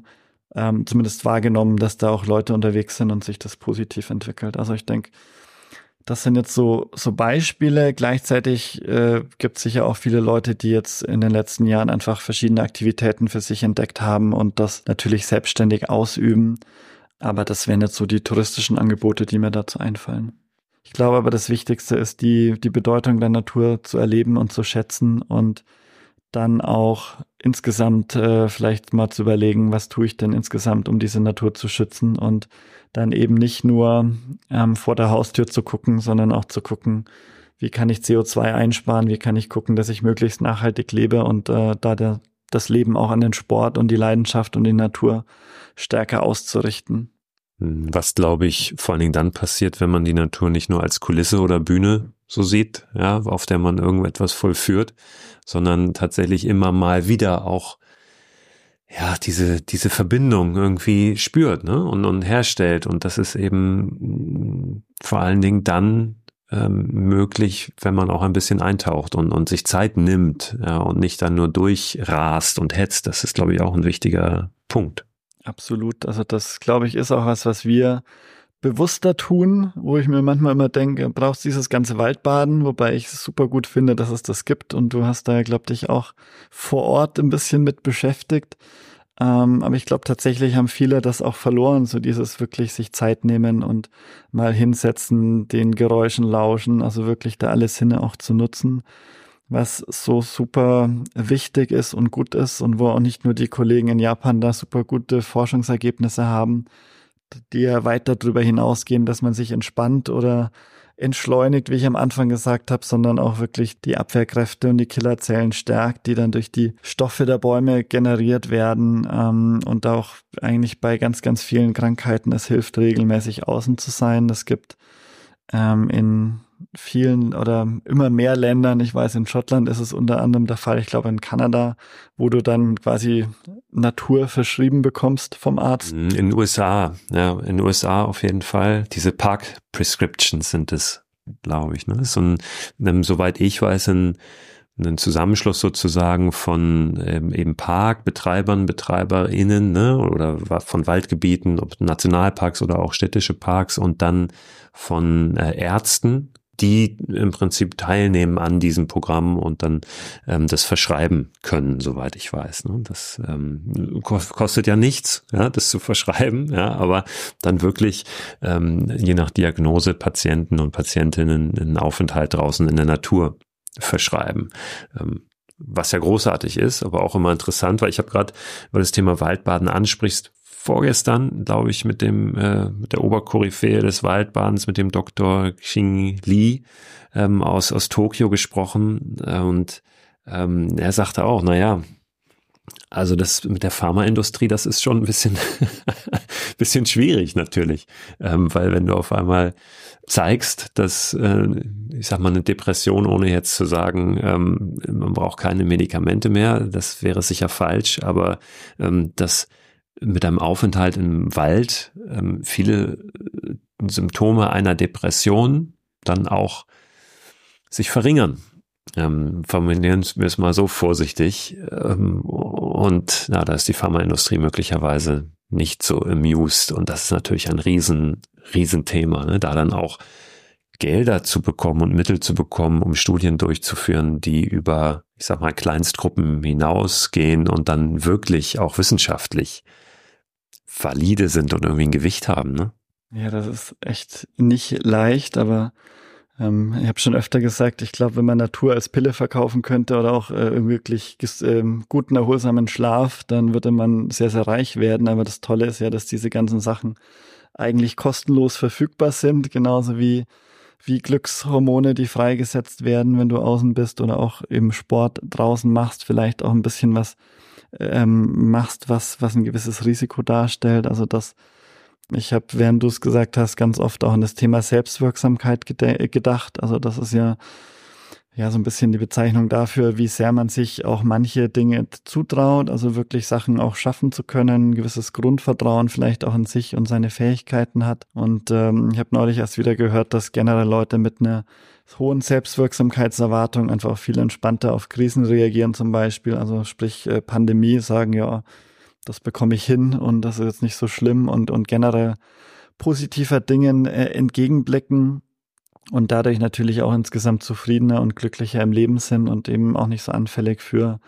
ähm, zumindest wahrgenommen, dass da auch Leute unterwegs sind und sich das positiv entwickelt. Also ich denke, das sind jetzt so, so Beispiele. Gleichzeitig äh, gibt es sicher auch viele Leute, die jetzt in den letzten Jahren einfach verschiedene Aktivitäten für sich entdeckt haben und das natürlich selbstständig ausüben. Aber das wären jetzt so die touristischen Angebote, die mir dazu einfallen. Ich glaube aber, das Wichtigste ist, die, die Bedeutung der Natur zu erleben und zu schätzen und dann auch insgesamt äh, vielleicht mal zu überlegen, was tue ich denn insgesamt, um diese Natur zu schützen und dann eben nicht nur ähm, vor der Haustür zu gucken, sondern auch zu gucken, wie kann ich CO2 einsparen, wie kann ich gucken, dass ich möglichst nachhaltig lebe und äh, da der, das Leben auch an den Sport und die Leidenschaft und die Natur stärker auszurichten. Was, glaube ich, vor allen Dingen dann passiert, wenn man die Natur nicht nur als Kulisse oder Bühne so sieht, ja, auf der man irgendetwas vollführt, sondern tatsächlich immer mal wieder auch ja, diese, diese Verbindung irgendwie spürt ne? und, und herstellt. Und das ist eben vor allen Dingen dann ähm, möglich, wenn man auch ein bisschen eintaucht und, und sich Zeit nimmt ja, und nicht dann nur durchrast und hetzt. Das ist, glaube ich, auch ein wichtiger Punkt. Absolut. Also das, glaube ich, ist auch was, was wir bewusster tun, wo ich mir manchmal immer denke, brauchst dieses ganze Waldbaden, wobei ich es super gut finde, dass es das gibt. Und du hast da, glaube ich, auch vor Ort ein bisschen mit beschäftigt. Ähm, aber ich glaube tatsächlich haben viele das auch verloren, so dieses wirklich sich Zeit nehmen und mal hinsetzen, den Geräuschen lauschen, also wirklich da alle Sinne auch zu nutzen, was so super wichtig ist und gut ist und wo auch nicht nur die Kollegen in Japan da super gute Forschungsergebnisse haben, die ja weit darüber hinausgehen, dass man sich entspannt oder entschleunigt, wie ich am Anfang gesagt habe, sondern auch wirklich die Abwehrkräfte und die Killerzellen stärkt, die dann durch die Stoffe der Bäume generiert werden ähm, und auch eigentlich bei ganz, ganz vielen Krankheiten es hilft, regelmäßig außen zu sein. Es gibt ähm, in vielen oder immer mehr Ländern, ich weiß, in Schottland ist es unter anderem der Fall, ich glaube in Kanada, wo du dann quasi Natur verschrieben bekommst vom Arzt. In den USA, ja, in den USA auf jeden Fall. Diese Park Prescriptions sind es, glaube ich. Ne? Das ist so ein, soweit ich weiß, ein ein Zusammenschluss sozusagen von ähm, eben Parkbetreibern, BetreiberInnen ne, oder von Waldgebieten, ob Nationalparks oder auch städtische Parks und dann von äh, Ärzten, die im Prinzip teilnehmen an diesem Programm und dann ähm, das verschreiben können, soweit ich weiß. Ne? Das ähm, kostet ja nichts, ja, das zu verschreiben, ja, aber dann wirklich ähm, je nach Diagnose Patienten und Patientinnen einen Aufenthalt draußen in der Natur verschreiben. Ähm, was ja großartig ist, aber auch immer interessant, weil ich habe gerade, weil das Thema Waldbaden ansprichst, vorgestern, glaube ich, mit dem äh, mit der Oberkoryphäe des Waldbadens, mit dem Dr. Xing Li ähm, aus aus Tokio gesprochen äh, und ähm, er sagte auch, na ja, also das mit der Pharmaindustrie, das ist schon ein bisschen, <laughs> bisschen schwierig natürlich, ähm, weil wenn du auf einmal zeigst, dass, äh, ich sag mal, eine Depression, ohne jetzt zu sagen, ähm, man braucht keine Medikamente mehr, das wäre sicher falsch, aber ähm, dass mit einem Aufenthalt im Wald ähm, viele äh, Symptome einer Depression dann auch sich verringern ähm, formulieren wir es mal so vorsichtig. Ähm, und na, da ist die Pharmaindustrie möglicherweise nicht so amused. Und das ist natürlich ein riesen, riesen ne? da dann auch Gelder zu bekommen und Mittel zu bekommen, um Studien durchzuführen, die über, ich sag mal, Kleinstgruppen hinausgehen und dann wirklich auch wissenschaftlich valide sind und irgendwie ein Gewicht haben. Ne? Ja, das ist echt nicht leicht, aber ähm, ich habe schon öfter gesagt, ich glaube, wenn man Natur als Pille verkaufen könnte oder auch äh, wirklich äh, guten, erholsamen Schlaf, dann würde man sehr, sehr reich werden. Aber das Tolle ist ja, dass diese ganzen Sachen eigentlich kostenlos verfügbar sind, genauso wie wie Glückshormone, die freigesetzt werden, wenn du außen bist oder auch im Sport draußen machst, vielleicht auch ein bisschen was ähm, machst, was, was ein gewisses Risiko darstellt. Also das ich habe, während du es gesagt hast, ganz oft auch an das Thema Selbstwirksamkeit gedacht. Also das ist ja ja so ein bisschen die Bezeichnung dafür, wie sehr man sich auch manche Dinge zutraut, also wirklich Sachen auch schaffen zu können, ein gewisses Grundvertrauen vielleicht auch in sich und seine Fähigkeiten hat. Und ähm, ich habe neulich erst wieder gehört, dass generell Leute mit einer hohen Selbstwirksamkeitserwartung einfach viel entspannter auf Krisen reagieren zum Beispiel. Also sprich äh, Pandemie sagen, ja, das bekomme ich hin und das ist jetzt nicht so schlimm und, und generell positiver Dingen äh, entgegenblicken und dadurch natürlich auch insgesamt zufriedener und glücklicher im Leben sind und eben auch nicht so anfällig für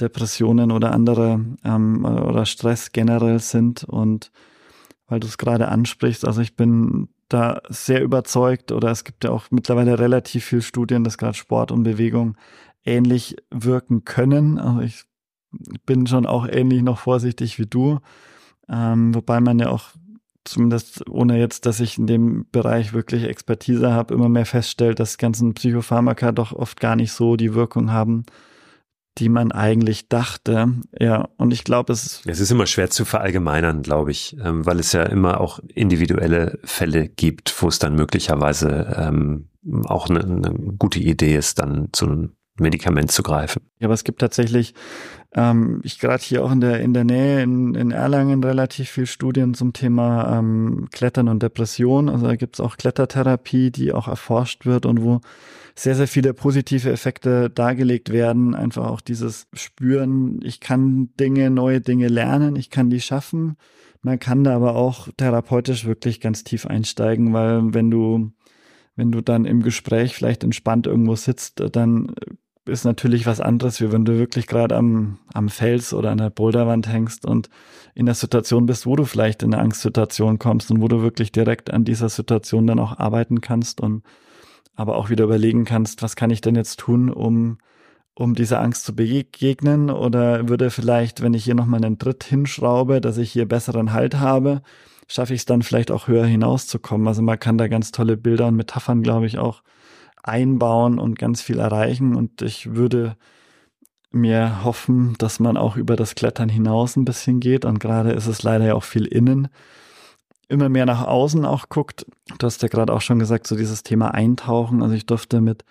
Depressionen oder andere ähm, oder Stress generell sind. Und weil du es gerade ansprichst, also ich bin da sehr überzeugt oder es gibt ja auch mittlerweile relativ viel Studien, dass gerade Sport und Bewegung ähnlich wirken können. Also ich bin schon auch ähnlich noch vorsichtig wie du, ähm, wobei man ja auch zumindest ohne jetzt, dass ich in dem Bereich wirklich Expertise habe, immer mehr feststellt, dass ganzen Psychopharmaka doch oft gar nicht so die Wirkung haben, die man eigentlich dachte. Ja, und ich glaube, es ist. Es ist immer schwer zu verallgemeinern, glaube ich, ähm, weil es ja immer auch individuelle Fälle gibt, wo es dann möglicherweise ähm, auch eine, eine gute Idee ist, dann zu einem Medikament zu greifen. Ja, aber es gibt tatsächlich ähm, ich gerade hier auch in der, in der Nähe in, in Erlangen relativ viel Studien zum Thema ähm, Klettern und Depression. Also da gibt es auch Klettertherapie, die auch erforscht wird und wo sehr, sehr viele positive Effekte dargelegt werden. Einfach auch dieses Spüren, ich kann Dinge, neue Dinge lernen, ich kann die schaffen. Man kann da aber auch therapeutisch wirklich ganz tief einsteigen, weil wenn du wenn du dann im Gespräch vielleicht entspannt irgendwo sitzt, dann ist natürlich was anderes, wie wenn du wirklich gerade am, am Fels oder an der Boulderwand hängst und in der Situation bist, wo du vielleicht in eine Angstsituation kommst und wo du wirklich direkt an dieser Situation dann auch arbeiten kannst und aber auch wieder überlegen kannst, was kann ich denn jetzt tun, um, um dieser Angst zu begegnen oder würde vielleicht, wenn ich hier nochmal einen Tritt hinschraube, dass ich hier besseren Halt habe, schaffe ich es dann vielleicht auch höher hinauszukommen. Also man kann da ganz tolle Bilder und Metaphern, glaube ich, auch einbauen und ganz viel erreichen. Und ich würde mir hoffen, dass man auch über das Klettern hinaus ein bisschen geht. Und gerade ist es leider ja auch viel innen. Immer mehr nach außen auch guckt. Du hast ja gerade auch schon gesagt, so dieses Thema Eintauchen. Also ich durfte mit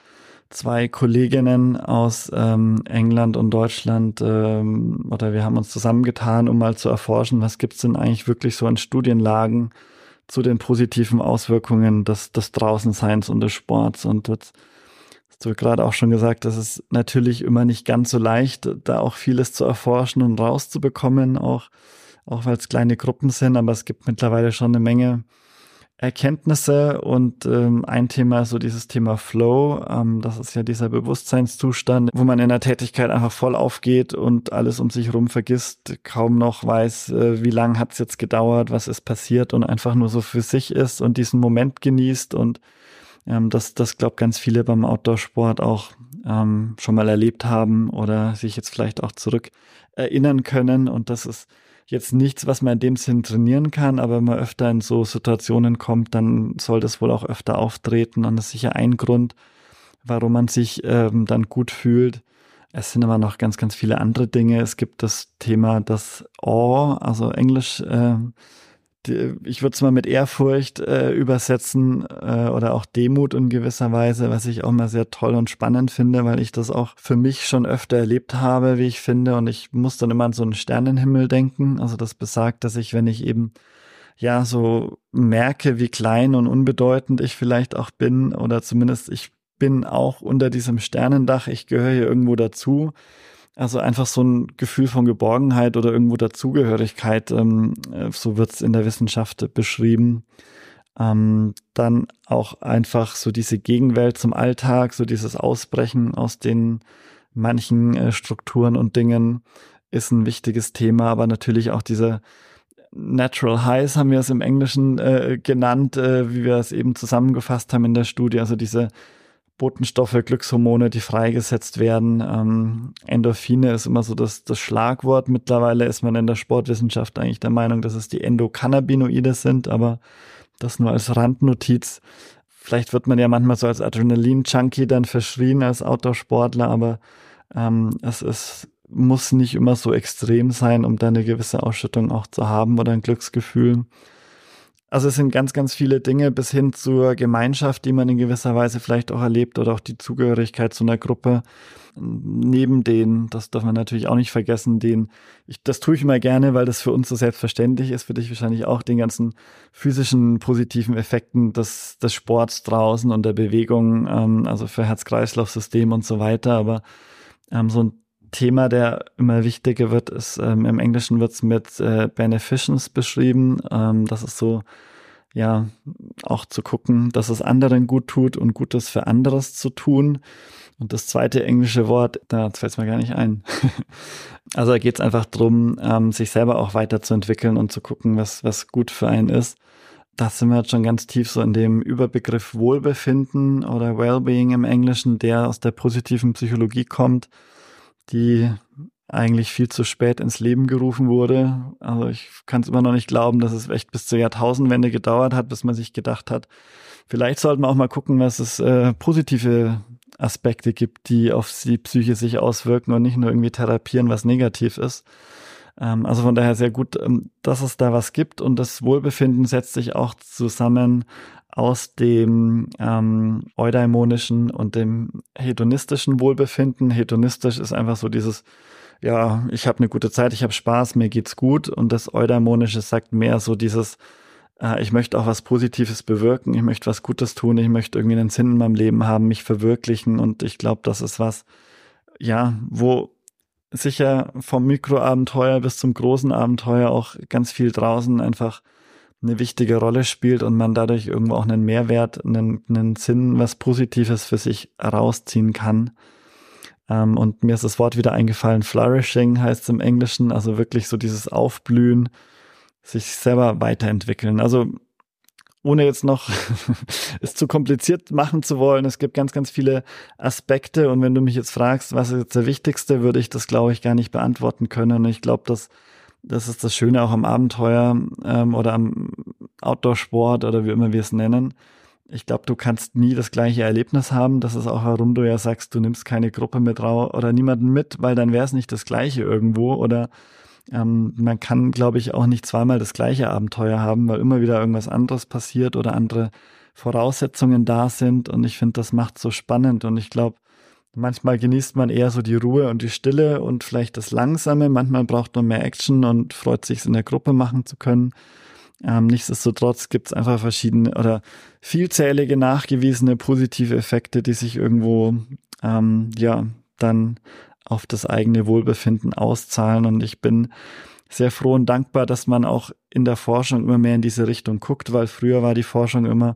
zwei Kolleginnen aus ähm, England und Deutschland ähm, oder wir haben uns zusammengetan, um mal zu erforschen, was gibt's denn eigentlich wirklich so an Studienlagen zu den positiven Auswirkungen des, des Draußenseins und des Sports. Und jetzt hast du gerade auch schon gesagt, das ist natürlich immer nicht ganz so leicht, da auch vieles zu erforschen und rauszubekommen, auch, auch weil es kleine Gruppen sind, aber es gibt mittlerweile schon eine Menge Erkenntnisse. Und ähm, ein Thema so dieses Thema Flow. Ähm, das ist ja dieser Bewusstseinszustand, wo man in der Tätigkeit einfach voll aufgeht und alles um sich herum vergisst, kaum noch weiß, äh, wie lang hat es jetzt gedauert, was ist passiert und einfach nur so für sich ist und diesen Moment genießt. Und ähm, das, das glaube ganz viele beim Outdoor-Sport auch ähm, schon mal erlebt haben oder sich jetzt vielleicht auch zurück erinnern können. Und das ist jetzt nichts, was man in dem Sinn trainieren kann, aber wenn man öfter in so Situationen kommt, dann soll das wohl auch öfter auftreten und das ist sicher ein Grund, warum man sich ähm, dann gut fühlt. Es sind aber noch ganz, ganz viele andere Dinge. Es gibt das Thema das Awe, also Englisch äh, ich würde es mal mit Ehrfurcht äh, übersetzen äh, oder auch Demut in gewisser Weise, was ich auch mal sehr toll und spannend finde, weil ich das auch für mich schon öfter erlebt habe, wie ich finde. Und ich muss dann immer an so einen Sternenhimmel denken. Also das besagt, dass ich, wenn ich eben ja so merke, wie klein und unbedeutend ich vielleicht auch bin, oder zumindest ich bin auch unter diesem Sternendach, ich gehöre hier irgendwo dazu also einfach so ein Gefühl von Geborgenheit oder irgendwo Dazugehörigkeit, ähm, äh, so wird's in der Wissenschaft beschrieben. Ähm, dann auch einfach so diese Gegenwelt zum Alltag, so dieses Ausbrechen aus den manchen äh, Strukturen und Dingen ist ein wichtiges Thema, aber natürlich auch diese Natural Highs haben wir es im Englischen äh, genannt, äh, wie wir es eben zusammengefasst haben in der Studie, also diese Botenstoffe, Glückshormone, die freigesetzt werden. Ähm, Endorphine ist immer so das, das Schlagwort. Mittlerweile ist man in der Sportwissenschaft eigentlich der Meinung, dass es die Endokannabinoide sind, aber das nur als Randnotiz. Vielleicht wird man ja manchmal so als Adrenalin-Junkie dann verschrien als Outdoor-Sportler, aber ähm, es ist, muss nicht immer so extrem sein, um da eine gewisse Ausschüttung auch zu haben oder ein Glücksgefühl. Also es sind ganz, ganz viele Dinge bis hin zur Gemeinschaft, die man in gewisser Weise vielleicht auch erlebt oder auch die Zugehörigkeit zu einer Gruppe. Neben denen, das darf man natürlich auch nicht vergessen, den, ich, das tue ich immer gerne, weil das für uns so selbstverständlich ist, für dich wahrscheinlich auch, den ganzen physischen positiven Effekten des, des Sports draußen und der Bewegung, ähm, also für Herz-Kreislauf-System und so weiter. Aber ähm, so ein Thema, der immer wichtiger wird, ist, ähm, im Englischen wird es mit äh, Beneficence beschrieben. Ähm, das ist so, ja, auch zu gucken, dass es anderen gut tut und Gutes für anderes zu tun. Und das zweite englische Wort, da fällt es mir gar nicht ein. <laughs> also da geht es einfach drum, ähm, sich selber auch weiterzuentwickeln und zu gucken, was, was gut für einen ist. Da sind wir jetzt schon ganz tief so in dem Überbegriff Wohlbefinden oder Wellbeing im Englischen, der aus der positiven Psychologie kommt die eigentlich viel zu spät ins Leben gerufen wurde. Also ich kann es immer noch nicht glauben, dass es echt bis zur Jahrtausendwende gedauert hat, bis man sich gedacht hat, vielleicht sollten wir auch mal gucken, was es äh, positive Aspekte gibt, die auf die Psyche sich auswirken und nicht nur irgendwie therapieren, was negativ ist. Ähm, also von daher sehr gut, ähm, dass es da was gibt und das Wohlbefinden setzt sich auch zusammen aus dem ähm, eudaimonischen und dem hedonistischen Wohlbefinden. Hedonistisch ist einfach so dieses, ja, ich habe eine gute Zeit, ich habe Spaß, mir geht's gut. Und das eudaimonische sagt mehr so dieses, äh, ich möchte auch was Positives bewirken, ich möchte was Gutes tun, ich möchte irgendwie einen Sinn in meinem Leben haben, mich verwirklichen. Und ich glaube, das ist was, ja, wo sicher vom Mikroabenteuer bis zum großen Abenteuer auch ganz viel draußen einfach eine wichtige Rolle spielt und man dadurch irgendwo auch einen Mehrwert, einen, einen Sinn, was Positives für sich herausziehen kann. Ähm, und mir ist das Wort wieder eingefallen, flourishing heißt es im Englischen, also wirklich so dieses Aufblühen, sich selber weiterentwickeln. Also ohne jetzt noch <laughs> es zu kompliziert machen zu wollen, es gibt ganz, ganz viele Aspekte und wenn du mich jetzt fragst, was ist jetzt der wichtigste, würde ich das, glaube ich, gar nicht beantworten können. Und ich glaube, dass das ist das Schöne auch am Abenteuer ähm, oder am Outdoor-Sport oder wie immer wir es nennen. Ich glaube, du kannst nie das gleiche Erlebnis haben. Das ist auch, warum du ja sagst, du nimmst keine Gruppe mit oder niemanden mit, weil dann wäre es nicht das gleiche irgendwo. Oder ähm, man kann, glaube ich, auch nicht zweimal das gleiche Abenteuer haben, weil immer wieder irgendwas anderes passiert oder andere Voraussetzungen da sind. Und ich finde, das macht so spannend. Und ich glaube, Manchmal genießt man eher so die Ruhe und die Stille und vielleicht das Langsame. Manchmal braucht man mehr Action und freut sich, es in der Gruppe machen zu können. Ähm, nichtsdestotrotz gibt es einfach verschiedene oder vielzählige nachgewiesene positive Effekte, die sich irgendwo ähm, ja dann auf das eigene Wohlbefinden auszahlen. Und ich bin sehr froh und dankbar, dass man auch in der Forschung immer mehr in diese Richtung guckt, weil früher war die Forschung immer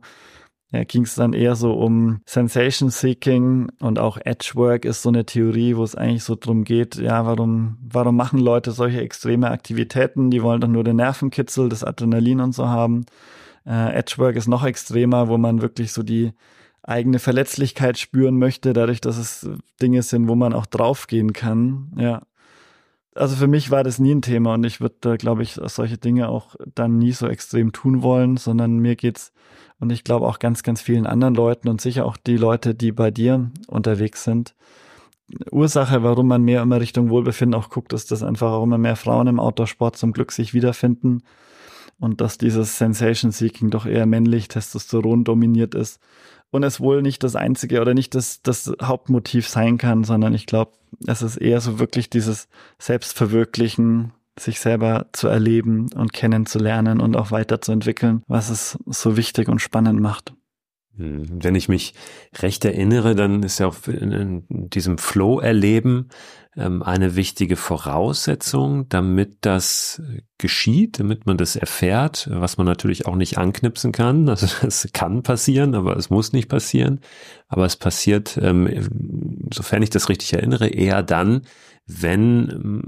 ja, ging es dann eher so um Sensation Seeking und auch Edgework ist so eine Theorie, wo es eigentlich so drum geht, ja, warum, warum machen Leute solche extreme Aktivitäten? Die wollen doch nur den Nervenkitzel, das Adrenalin und so haben. Äh, Edgework ist noch extremer, wo man wirklich so die eigene Verletzlichkeit spüren möchte, dadurch, dass es Dinge sind, wo man auch draufgehen kann. Ja. Also für mich war das nie ein Thema und ich würde, glaube ich, solche Dinge auch dann nie so extrem tun wollen, sondern mir geht's und ich glaube auch ganz, ganz vielen anderen Leuten und sicher auch die Leute, die bei dir unterwegs sind. Ursache, warum man mehr immer Richtung Wohlbefinden auch guckt, ist, dass einfach auch immer mehr Frauen im Outdoor-Sport zum Glück sich wiederfinden und dass dieses Sensation Seeking doch eher männlich, Testosteron dominiert ist und es wohl nicht das einzige oder nicht das, das Hauptmotiv sein kann, sondern ich glaube, es ist eher so wirklich dieses Selbstverwirklichen, sich selber zu erleben und kennenzulernen und auch weiterzuentwickeln, was es so wichtig und spannend macht. Hm, wenn ich mich recht erinnere, dann ist ja auch in diesem Flow-Erleben ähm, eine wichtige Voraussetzung, damit das geschieht, damit man das erfährt, was man natürlich auch nicht anknipsen kann. Also <laughs> das kann passieren, aber es muss nicht passieren. Aber es passiert, ähm, sofern ich das richtig erinnere, eher dann, wenn ähm,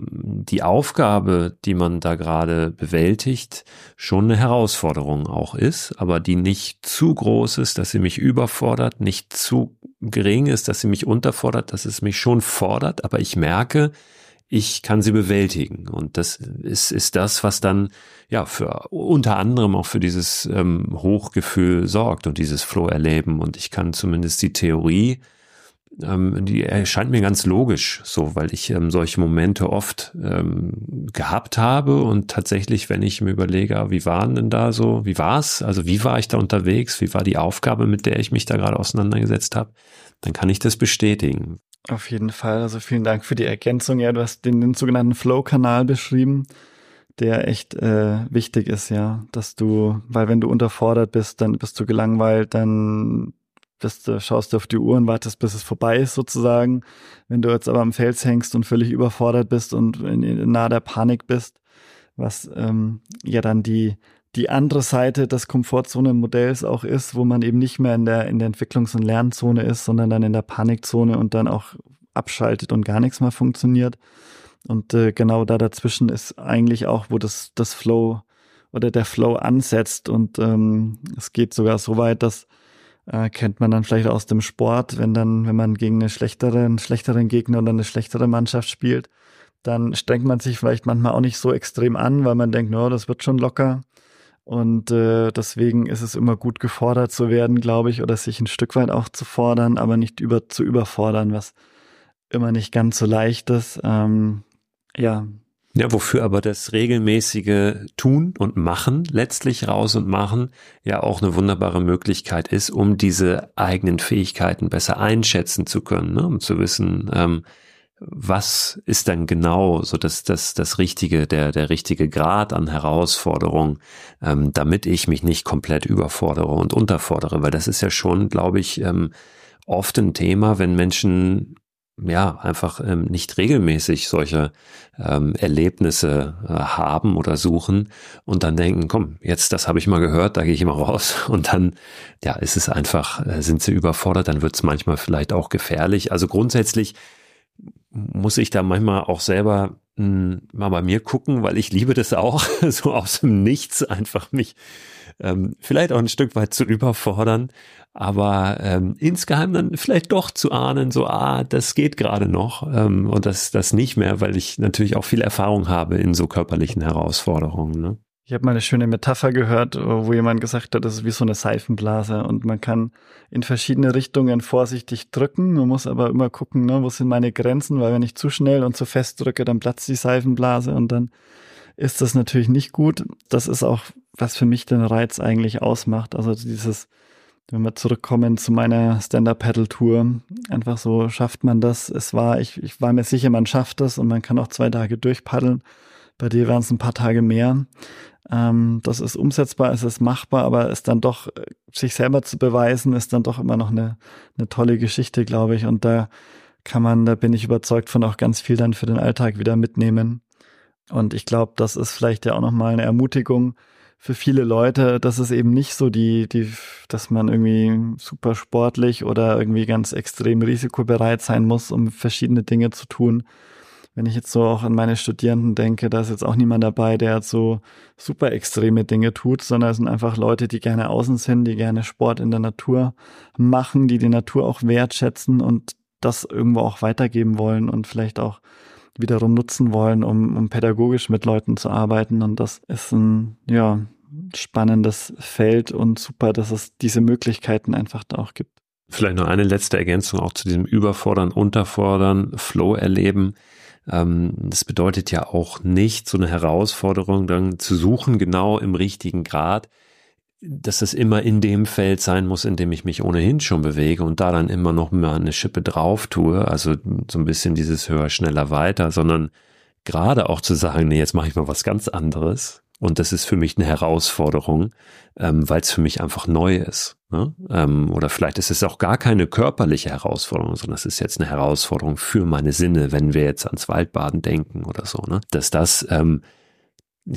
die Aufgabe, die man da gerade bewältigt, schon eine Herausforderung auch ist, aber die nicht zu groß ist, dass sie mich überfordert, nicht zu gering ist, dass sie mich unterfordert, dass es mich schon fordert, aber ich merke, ich kann sie bewältigen. Und das ist, ist das, was dann ja für unter anderem auch für dieses ähm, Hochgefühl sorgt und dieses Flow erleben. Und ich kann zumindest die Theorie ähm, die erscheint mir ganz logisch, so, weil ich ähm, solche Momente oft ähm, gehabt habe und tatsächlich, wenn ich mir überlege, ah, wie waren denn da so, wie war's? Also wie war ich da unterwegs? Wie war die Aufgabe, mit der ich mich da gerade auseinandergesetzt habe? Dann kann ich das bestätigen. Auf jeden Fall. Also vielen Dank für die Ergänzung. Ja, du hast den, den sogenannten Flow-Kanal beschrieben, der echt äh, wichtig ist, ja, dass du, weil wenn du unterfordert bist, dann bist du gelangweilt, dann bist du, schaust auf die Uhr und wartest, bis es vorbei ist, sozusagen. Wenn du jetzt aber am Fels hängst und völlig überfordert bist und in, in nahe der Panik bist, was ähm, ja dann die die andere Seite des Komfortzone-Modells auch ist, wo man eben nicht mehr in der, in der Entwicklungs- und Lernzone ist, sondern dann in der Panikzone und dann auch abschaltet und gar nichts mehr funktioniert. Und äh, genau da dazwischen ist eigentlich auch, wo das, das Flow oder der Flow ansetzt. Und ähm, es geht sogar so weit, dass äh, kennt man dann vielleicht aus dem Sport, wenn dann, wenn man gegen einen schlechteren Gegner oder eine schlechtere Mannschaft spielt, dann strengt man sich vielleicht manchmal auch nicht so extrem an, weil man denkt, no, das wird schon locker. Und äh, deswegen ist es immer gut gefordert zu werden, glaube ich, oder sich ein Stück weit auch zu fordern, aber nicht über zu überfordern, was immer nicht ganz so leicht ist. Ähm, ja. Ja, wofür aber das regelmäßige Tun und Machen, letztlich raus und machen, ja auch eine wunderbare Möglichkeit ist, um diese eigenen Fähigkeiten besser einschätzen zu können, ne? um zu wissen, ähm, was ist dann genau so das, das, das richtige, der, der richtige Grad an Herausforderung, ähm, damit ich mich nicht komplett überfordere und unterfordere, weil das ist ja schon, glaube ich, ähm, oft ein Thema, wenn Menschen ja einfach ähm, nicht regelmäßig solche ähm, Erlebnisse äh, haben oder suchen und dann denken, komm, jetzt das habe ich mal gehört, da gehe ich mal raus <laughs> und dann ja ist es einfach, äh, sind sie überfordert, dann wird es manchmal vielleicht auch gefährlich. Also grundsätzlich muss ich da manchmal auch selber mh, hm, mal bei mir gucken, weil ich liebe das auch, <laughs> so aus dem Nichts einfach mich ähm, vielleicht auch ein Stück weit zu überfordern, aber ähm, insgeheim dann vielleicht doch zu ahnen, so, ah, das geht gerade noch ähm, und das, das nicht mehr, weil ich natürlich auch viel Erfahrung habe in so körperlichen Herausforderungen. Ne? Ich habe mal eine schöne Metapher gehört, wo jemand gesagt hat, das ist wie so eine Seifenblase und man kann in verschiedene Richtungen vorsichtig drücken. Man muss aber immer gucken, ne, wo sind meine Grenzen, weil wenn ich zu schnell und zu fest drücke, dann platzt die Seifenblase und dann ist das natürlich nicht gut. Das ist auch, was für mich den Reiz eigentlich ausmacht. Also dieses, wenn wir zurückkommen zu meiner Stand-Up-Paddle-Tour, einfach so schafft man das. Es war, ich, ich war mir sicher, man schafft das und man kann auch zwei Tage durchpaddeln. Bei dir waren es ein paar Tage mehr. Ähm, das ist umsetzbar, es ist machbar, aber es dann doch, äh, sich selber zu beweisen, ist dann doch immer noch eine, eine tolle Geschichte, glaube ich. Und da kann man, da bin ich überzeugt von auch ganz viel dann für den Alltag wieder mitnehmen. Und ich glaube, das ist vielleicht ja auch nochmal eine Ermutigung für viele Leute, dass es eben nicht so die, die, dass man irgendwie super sportlich oder irgendwie ganz extrem risikobereit sein muss, um verschiedene Dinge zu tun, wenn ich jetzt so auch an meine Studierenden denke, da ist jetzt auch niemand dabei, der so super extreme Dinge tut, sondern es sind einfach Leute, die gerne außen sind, die gerne Sport in der Natur machen, die die Natur auch wertschätzen und das irgendwo auch weitergeben wollen und vielleicht auch wiederum nutzen wollen, um, um pädagogisch mit Leuten zu arbeiten. Und das ist ein, ja, spannendes Feld und super, dass es diese Möglichkeiten einfach da auch gibt. Vielleicht noch eine letzte Ergänzung auch zu diesem Überfordern, Unterfordern, Flow erleben. Ähm, das bedeutet ja auch nicht, so eine Herausforderung dann zu suchen, genau im richtigen Grad, dass das immer in dem Feld sein muss, in dem ich mich ohnehin schon bewege und da dann immer noch mal eine Schippe drauf tue, also so ein bisschen dieses höher, schneller, weiter, sondern gerade auch zu sagen, nee, jetzt mache ich mal was ganz anderes, und das ist für mich eine Herausforderung, ähm, weil es für mich einfach neu ist. Ne? Ähm, oder vielleicht ist es auch gar keine körperliche Herausforderung, sondern es ist jetzt eine Herausforderung für meine Sinne, wenn wir jetzt ans Waldbaden denken oder so. Ne? Dass das ähm,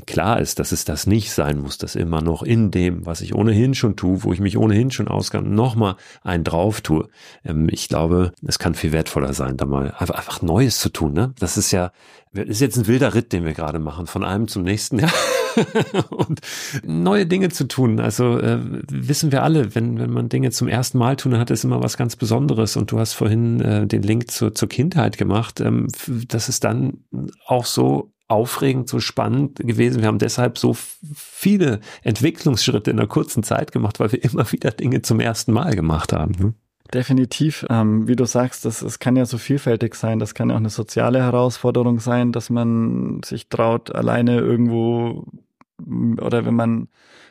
klar ist, dass es das nicht sein muss, dass immer noch in dem, was ich ohnehin schon tue, wo ich mich ohnehin schon auskann, nochmal einen drauf tue. Ähm, ich glaube, es kann viel wertvoller sein, da mal einfach, einfach Neues zu tun. Ne? Das ist ja, ist jetzt ein wilder Ritt, den wir gerade machen, von einem zum nächsten. <laughs> Ja. und neue Dinge zu tun. Also äh, wissen wir alle, wenn, wenn man Dinge zum ersten Mal tun, hat es immer was ganz Besonderes. Und du hast vorhin äh, den Link zur, zur Kindheit gemacht. Ähm, das ist dann auch so aufregend, so spannend gewesen. Wir haben deshalb so viele Entwicklungsschritte in einer kurzen Zeit gemacht, weil wir <laughs> immer wieder Dinge zum ersten Mal gemacht haben. Ne? Definitiv. Ähm, wie du sagst, das, es kann ja so vielfältig sein. Das kann ja auch eine soziale Herausforderung sein, dass man sich traut, alleine irgendwo oder wenn man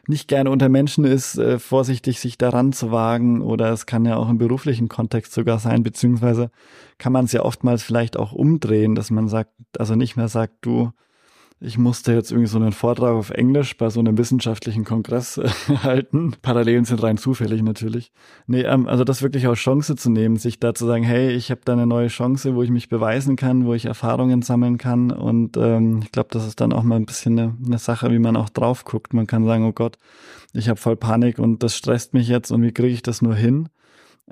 nicht gerne unter Menschen ist, äh, vorsichtig sich daran zu wagen oder es kann ja auch im beruflichen Kontext sogar sein, beziehungsweise kann man es ja oftmals vielleicht auch umdrehen, dass man sagt, also nicht mehr sagt, du, ich musste jetzt irgendwie so einen Vortrag auf Englisch bei so einem wissenschaftlichen Kongress äh, <laughs> halten. Parallelen sind rein zufällig natürlich. Nee, ähm, also das wirklich als Chance zu nehmen, sich da zu sagen, hey, ich habe da eine neue Chance, wo ich mich beweisen kann, wo ich Erfahrungen sammeln kann. Und ähm, ich glaube, das ist dann auch mal ein bisschen eine, eine Sache, wie man auch drauf guckt. Man kann sagen, oh Gott, ich habe voll Panik und das stresst mich jetzt und wie kriege ich das nur hin?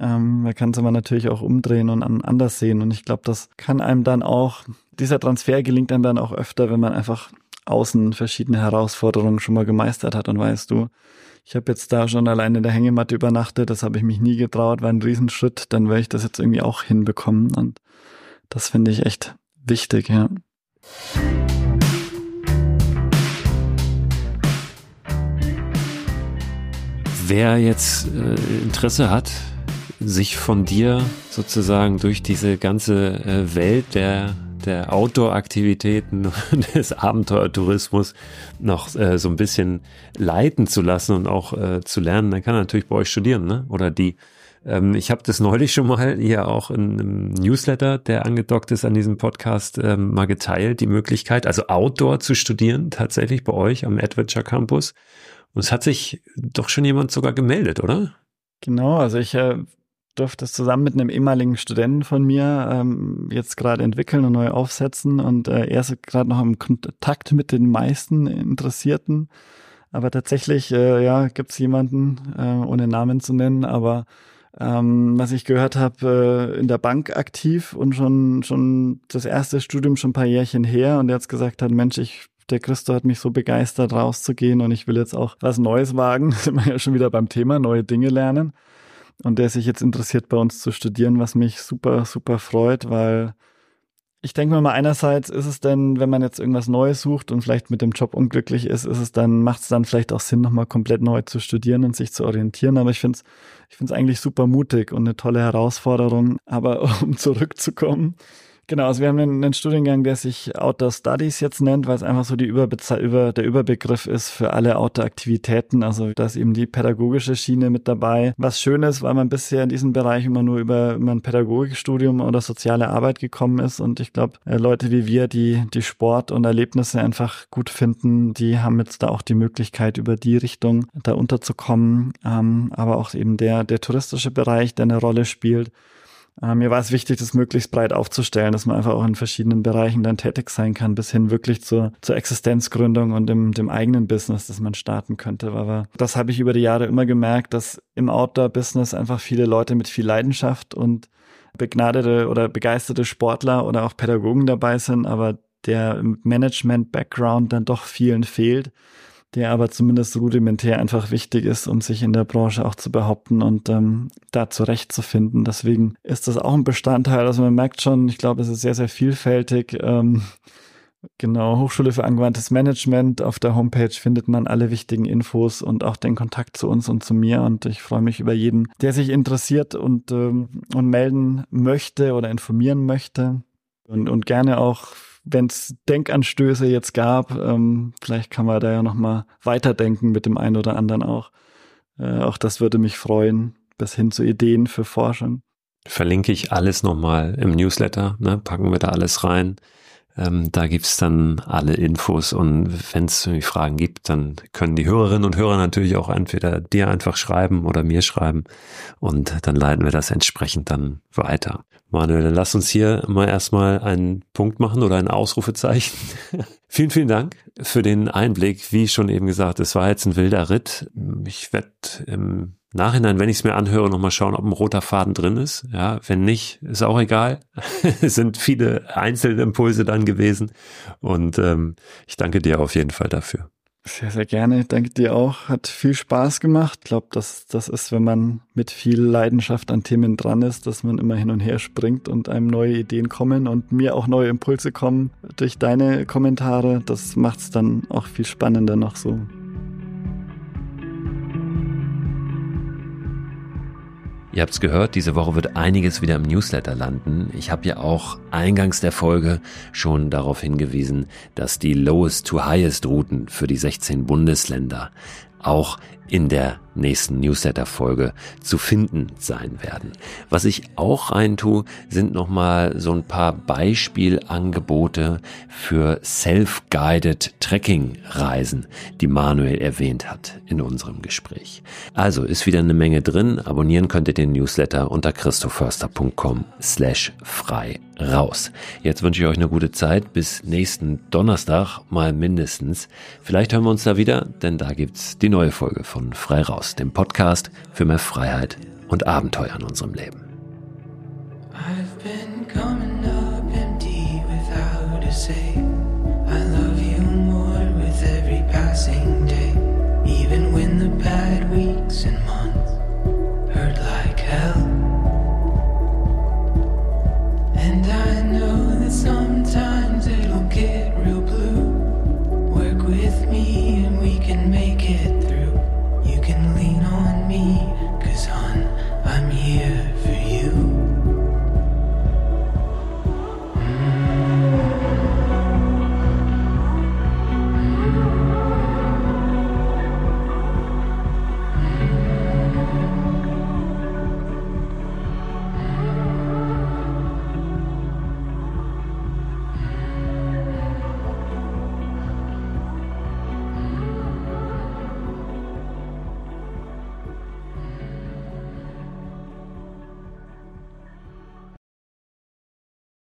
Ähm, man kann es aber natürlich auch umdrehen und anders sehen. Und ich glaube, das kann einem dann auch, dieser Transfer gelingt einem dann auch öfter, wenn man einfach außen verschiedene Herausforderungen schon mal gemeistert hat und weißt du, ich habe jetzt da schon alleine in der Hängematte übernachtet, das habe ich mich nie getraut, war ein Riesenschritt, dann werde ich das jetzt irgendwie auch hinbekommen. Und das finde ich echt wichtig, ja. Wer jetzt äh, Interesse hat, sich von dir sozusagen durch diese ganze äh, Welt der der Outdoor-Aktivitäten <laughs> des Abenteuertourismus noch äh, so ein bisschen leiten zu lassen und auch äh, zu lernen, dann kann er natürlich bei euch studieren, ne? Oder die. Ähm, ich habe das neulich schon mal hier auch in einem Newsletter, der angedockt ist an diesem Podcast, ähm, mal geteilt, die Möglichkeit, also Outdoor zu studieren, tatsächlich bei euch am Adventure Campus. Und es hat sich doch schon jemand sogar gemeldet, oder? Genau, also ich äh, durfte es zusammen mit einem ehemaligen Studenten von mir ähm, jetzt gerade entwickeln und neu aufsetzen. Und äh, er ist gerade noch im Kontakt mit den meisten Interessierten. Aber tatsächlich, äh, ja, gibt es jemanden, äh, ohne Namen zu nennen, aber ähm, was ich gehört habe, äh, in der Bank aktiv und schon schon das erste Studium schon ein paar Jährchen her. Und jetzt gesagt hat, Mensch, ich der Christo hat mich so begeistert, rauszugehen. Und ich will jetzt auch was Neues wagen. <laughs> Sind wir ja schon wieder beim Thema, neue Dinge lernen und der sich jetzt interessiert, bei uns zu studieren, was mich super, super freut, weil ich denke mir mal, einerseits ist es denn, wenn man jetzt irgendwas Neues sucht und vielleicht mit dem Job unglücklich ist, ist es dann, macht es dann vielleicht auch Sinn, nochmal komplett neu zu studieren und sich zu orientieren. Aber ich finde es ich find's eigentlich super mutig und eine tolle Herausforderung. Aber <laughs> um zurückzukommen, Genau, also wir haben einen, einen, Studiengang, der sich Outdoor Studies jetzt nennt, weil es einfach so die Überbeze über, der Überbegriff ist für alle Outdoor-Aktivitäten. Also da ist eben die pädagogische Schiene mit dabei. Was schön ist, weil man bisher in diesem Bereich immer nur über, über ein Pädagogikstudium oder soziale Arbeit gekommen ist. Und ich glaube, äh, Leute wie wir, die die Sport und Erlebnisse einfach gut finden, die haben jetzt da auch die Möglichkeit, über die Richtung da unterzukommen. Ähm, aber auch eben der, der touristische Bereich, der eine Rolle spielt. Äh, mir war es wichtig, das möglichst breit aufzustellen, dass man einfach auch in verschiedenen Bereichen dann tätig sein kann, bis hin wirklich zur, zur Existenzgründung und dem, dem eigenen Business, das man starten könnte. Aber das habe ich über die Jahre immer gemerkt, dass im Outdoor-Business einfach viele Leute mit viel Leidenschaft und begnadete oder begeisterte Sportler oder auch Pädagogen dabei sind, aber der Management-Background dann doch vielen fehlt der aber zumindest rudimentär einfach wichtig ist, um sich in der Branche auch zu behaupten und ähm, da zurechtzufinden. Deswegen ist das auch ein Bestandteil. Also man merkt schon, ich glaube, es ist sehr, sehr vielfältig. Ähm, Genau, Hochschule für angewandtes Management. Auf der Homepage findet man alle wichtigen Infos und auch den Kontakt zu uns und zu mir. Und ich freue mich über jeden, der sich interessiert und, ähm, und melden möchte oder informieren möchte. Und, und gerne auch wenn es Denkanstöße jetzt gab, ähm, vielleicht kann man da ja nochmal weiterdenken mit dem einen oder anderen auch. Äh, auch das würde mich freuen, bis hin zu Ideen für Forschung. Verlinke ich alles nochmal im Newsletter, ne? packen wir da alles rein. Ähm, da gibt's dann alle Infos und wenn es Fragen gibt, dann können die Hörerinnen und Hörer natürlich auch entweder dir einfach schreiben oder mir schreiben und dann leiten wir das entsprechend dann weiter. Manuel, dann lass uns hier mal erstmal einen Punkt machen oder ein Ausrufezeichen. <laughs> vielen, vielen Dank für den Einblick. Wie schon eben gesagt, es war jetzt ein wilder Ritt. Ich werde im Nachhinein, wenn ich es mir anhöre, nochmal schauen, ob ein roter Faden drin ist. Ja, wenn nicht, ist auch egal. <laughs> es sind viele einzelne Impulse dann gewesen. Und ähm, ich danke dir auf jeden Fall dafür. Sehr, sehr gerne. Danke dir auch. Hat viel Spaß gemacht. Ich glaube, das, das ist, wenn man mit viel Leidenschaft an Themen dran ist, dass man immer hin und her springt und einem neue Ideen kommen und mir auch neue Impulse kommen durch deine Kommentare. Das macht es dann auch viel spannender noch so. Ihr habt es gehört, diese Woche wird einiges wieder im Newsletter landen. Ich habe ja auch eingangs der Folge schon darauf hingewiesen, dass die Lowest to Highest Routen für die 16 Bundesländer auch in der nächsten Newsletter-Folge zu finden sein werden. Was ich auch reintue, sind nochmal so ein paar Beispielangebote für Self-Guided Trekking-Reisen, die Manuel erwähnt hat in unserem Gespräch. Also ist wieder eine Menge drin. Abonnieren könnt ihr den Newsletter unter christoförster.com slash frei raus. Jetzt wünsche ich euch eine gute Zeit. Bis nächsten Donnerstag mal mindestens. Vielleicht hören wir uns da wieder, denn da gibt's die neue Folge von Frei raus, dem Podcast für mehr Freiheit und Abenteuer in unserem Leben. I've been coming up empty without a say.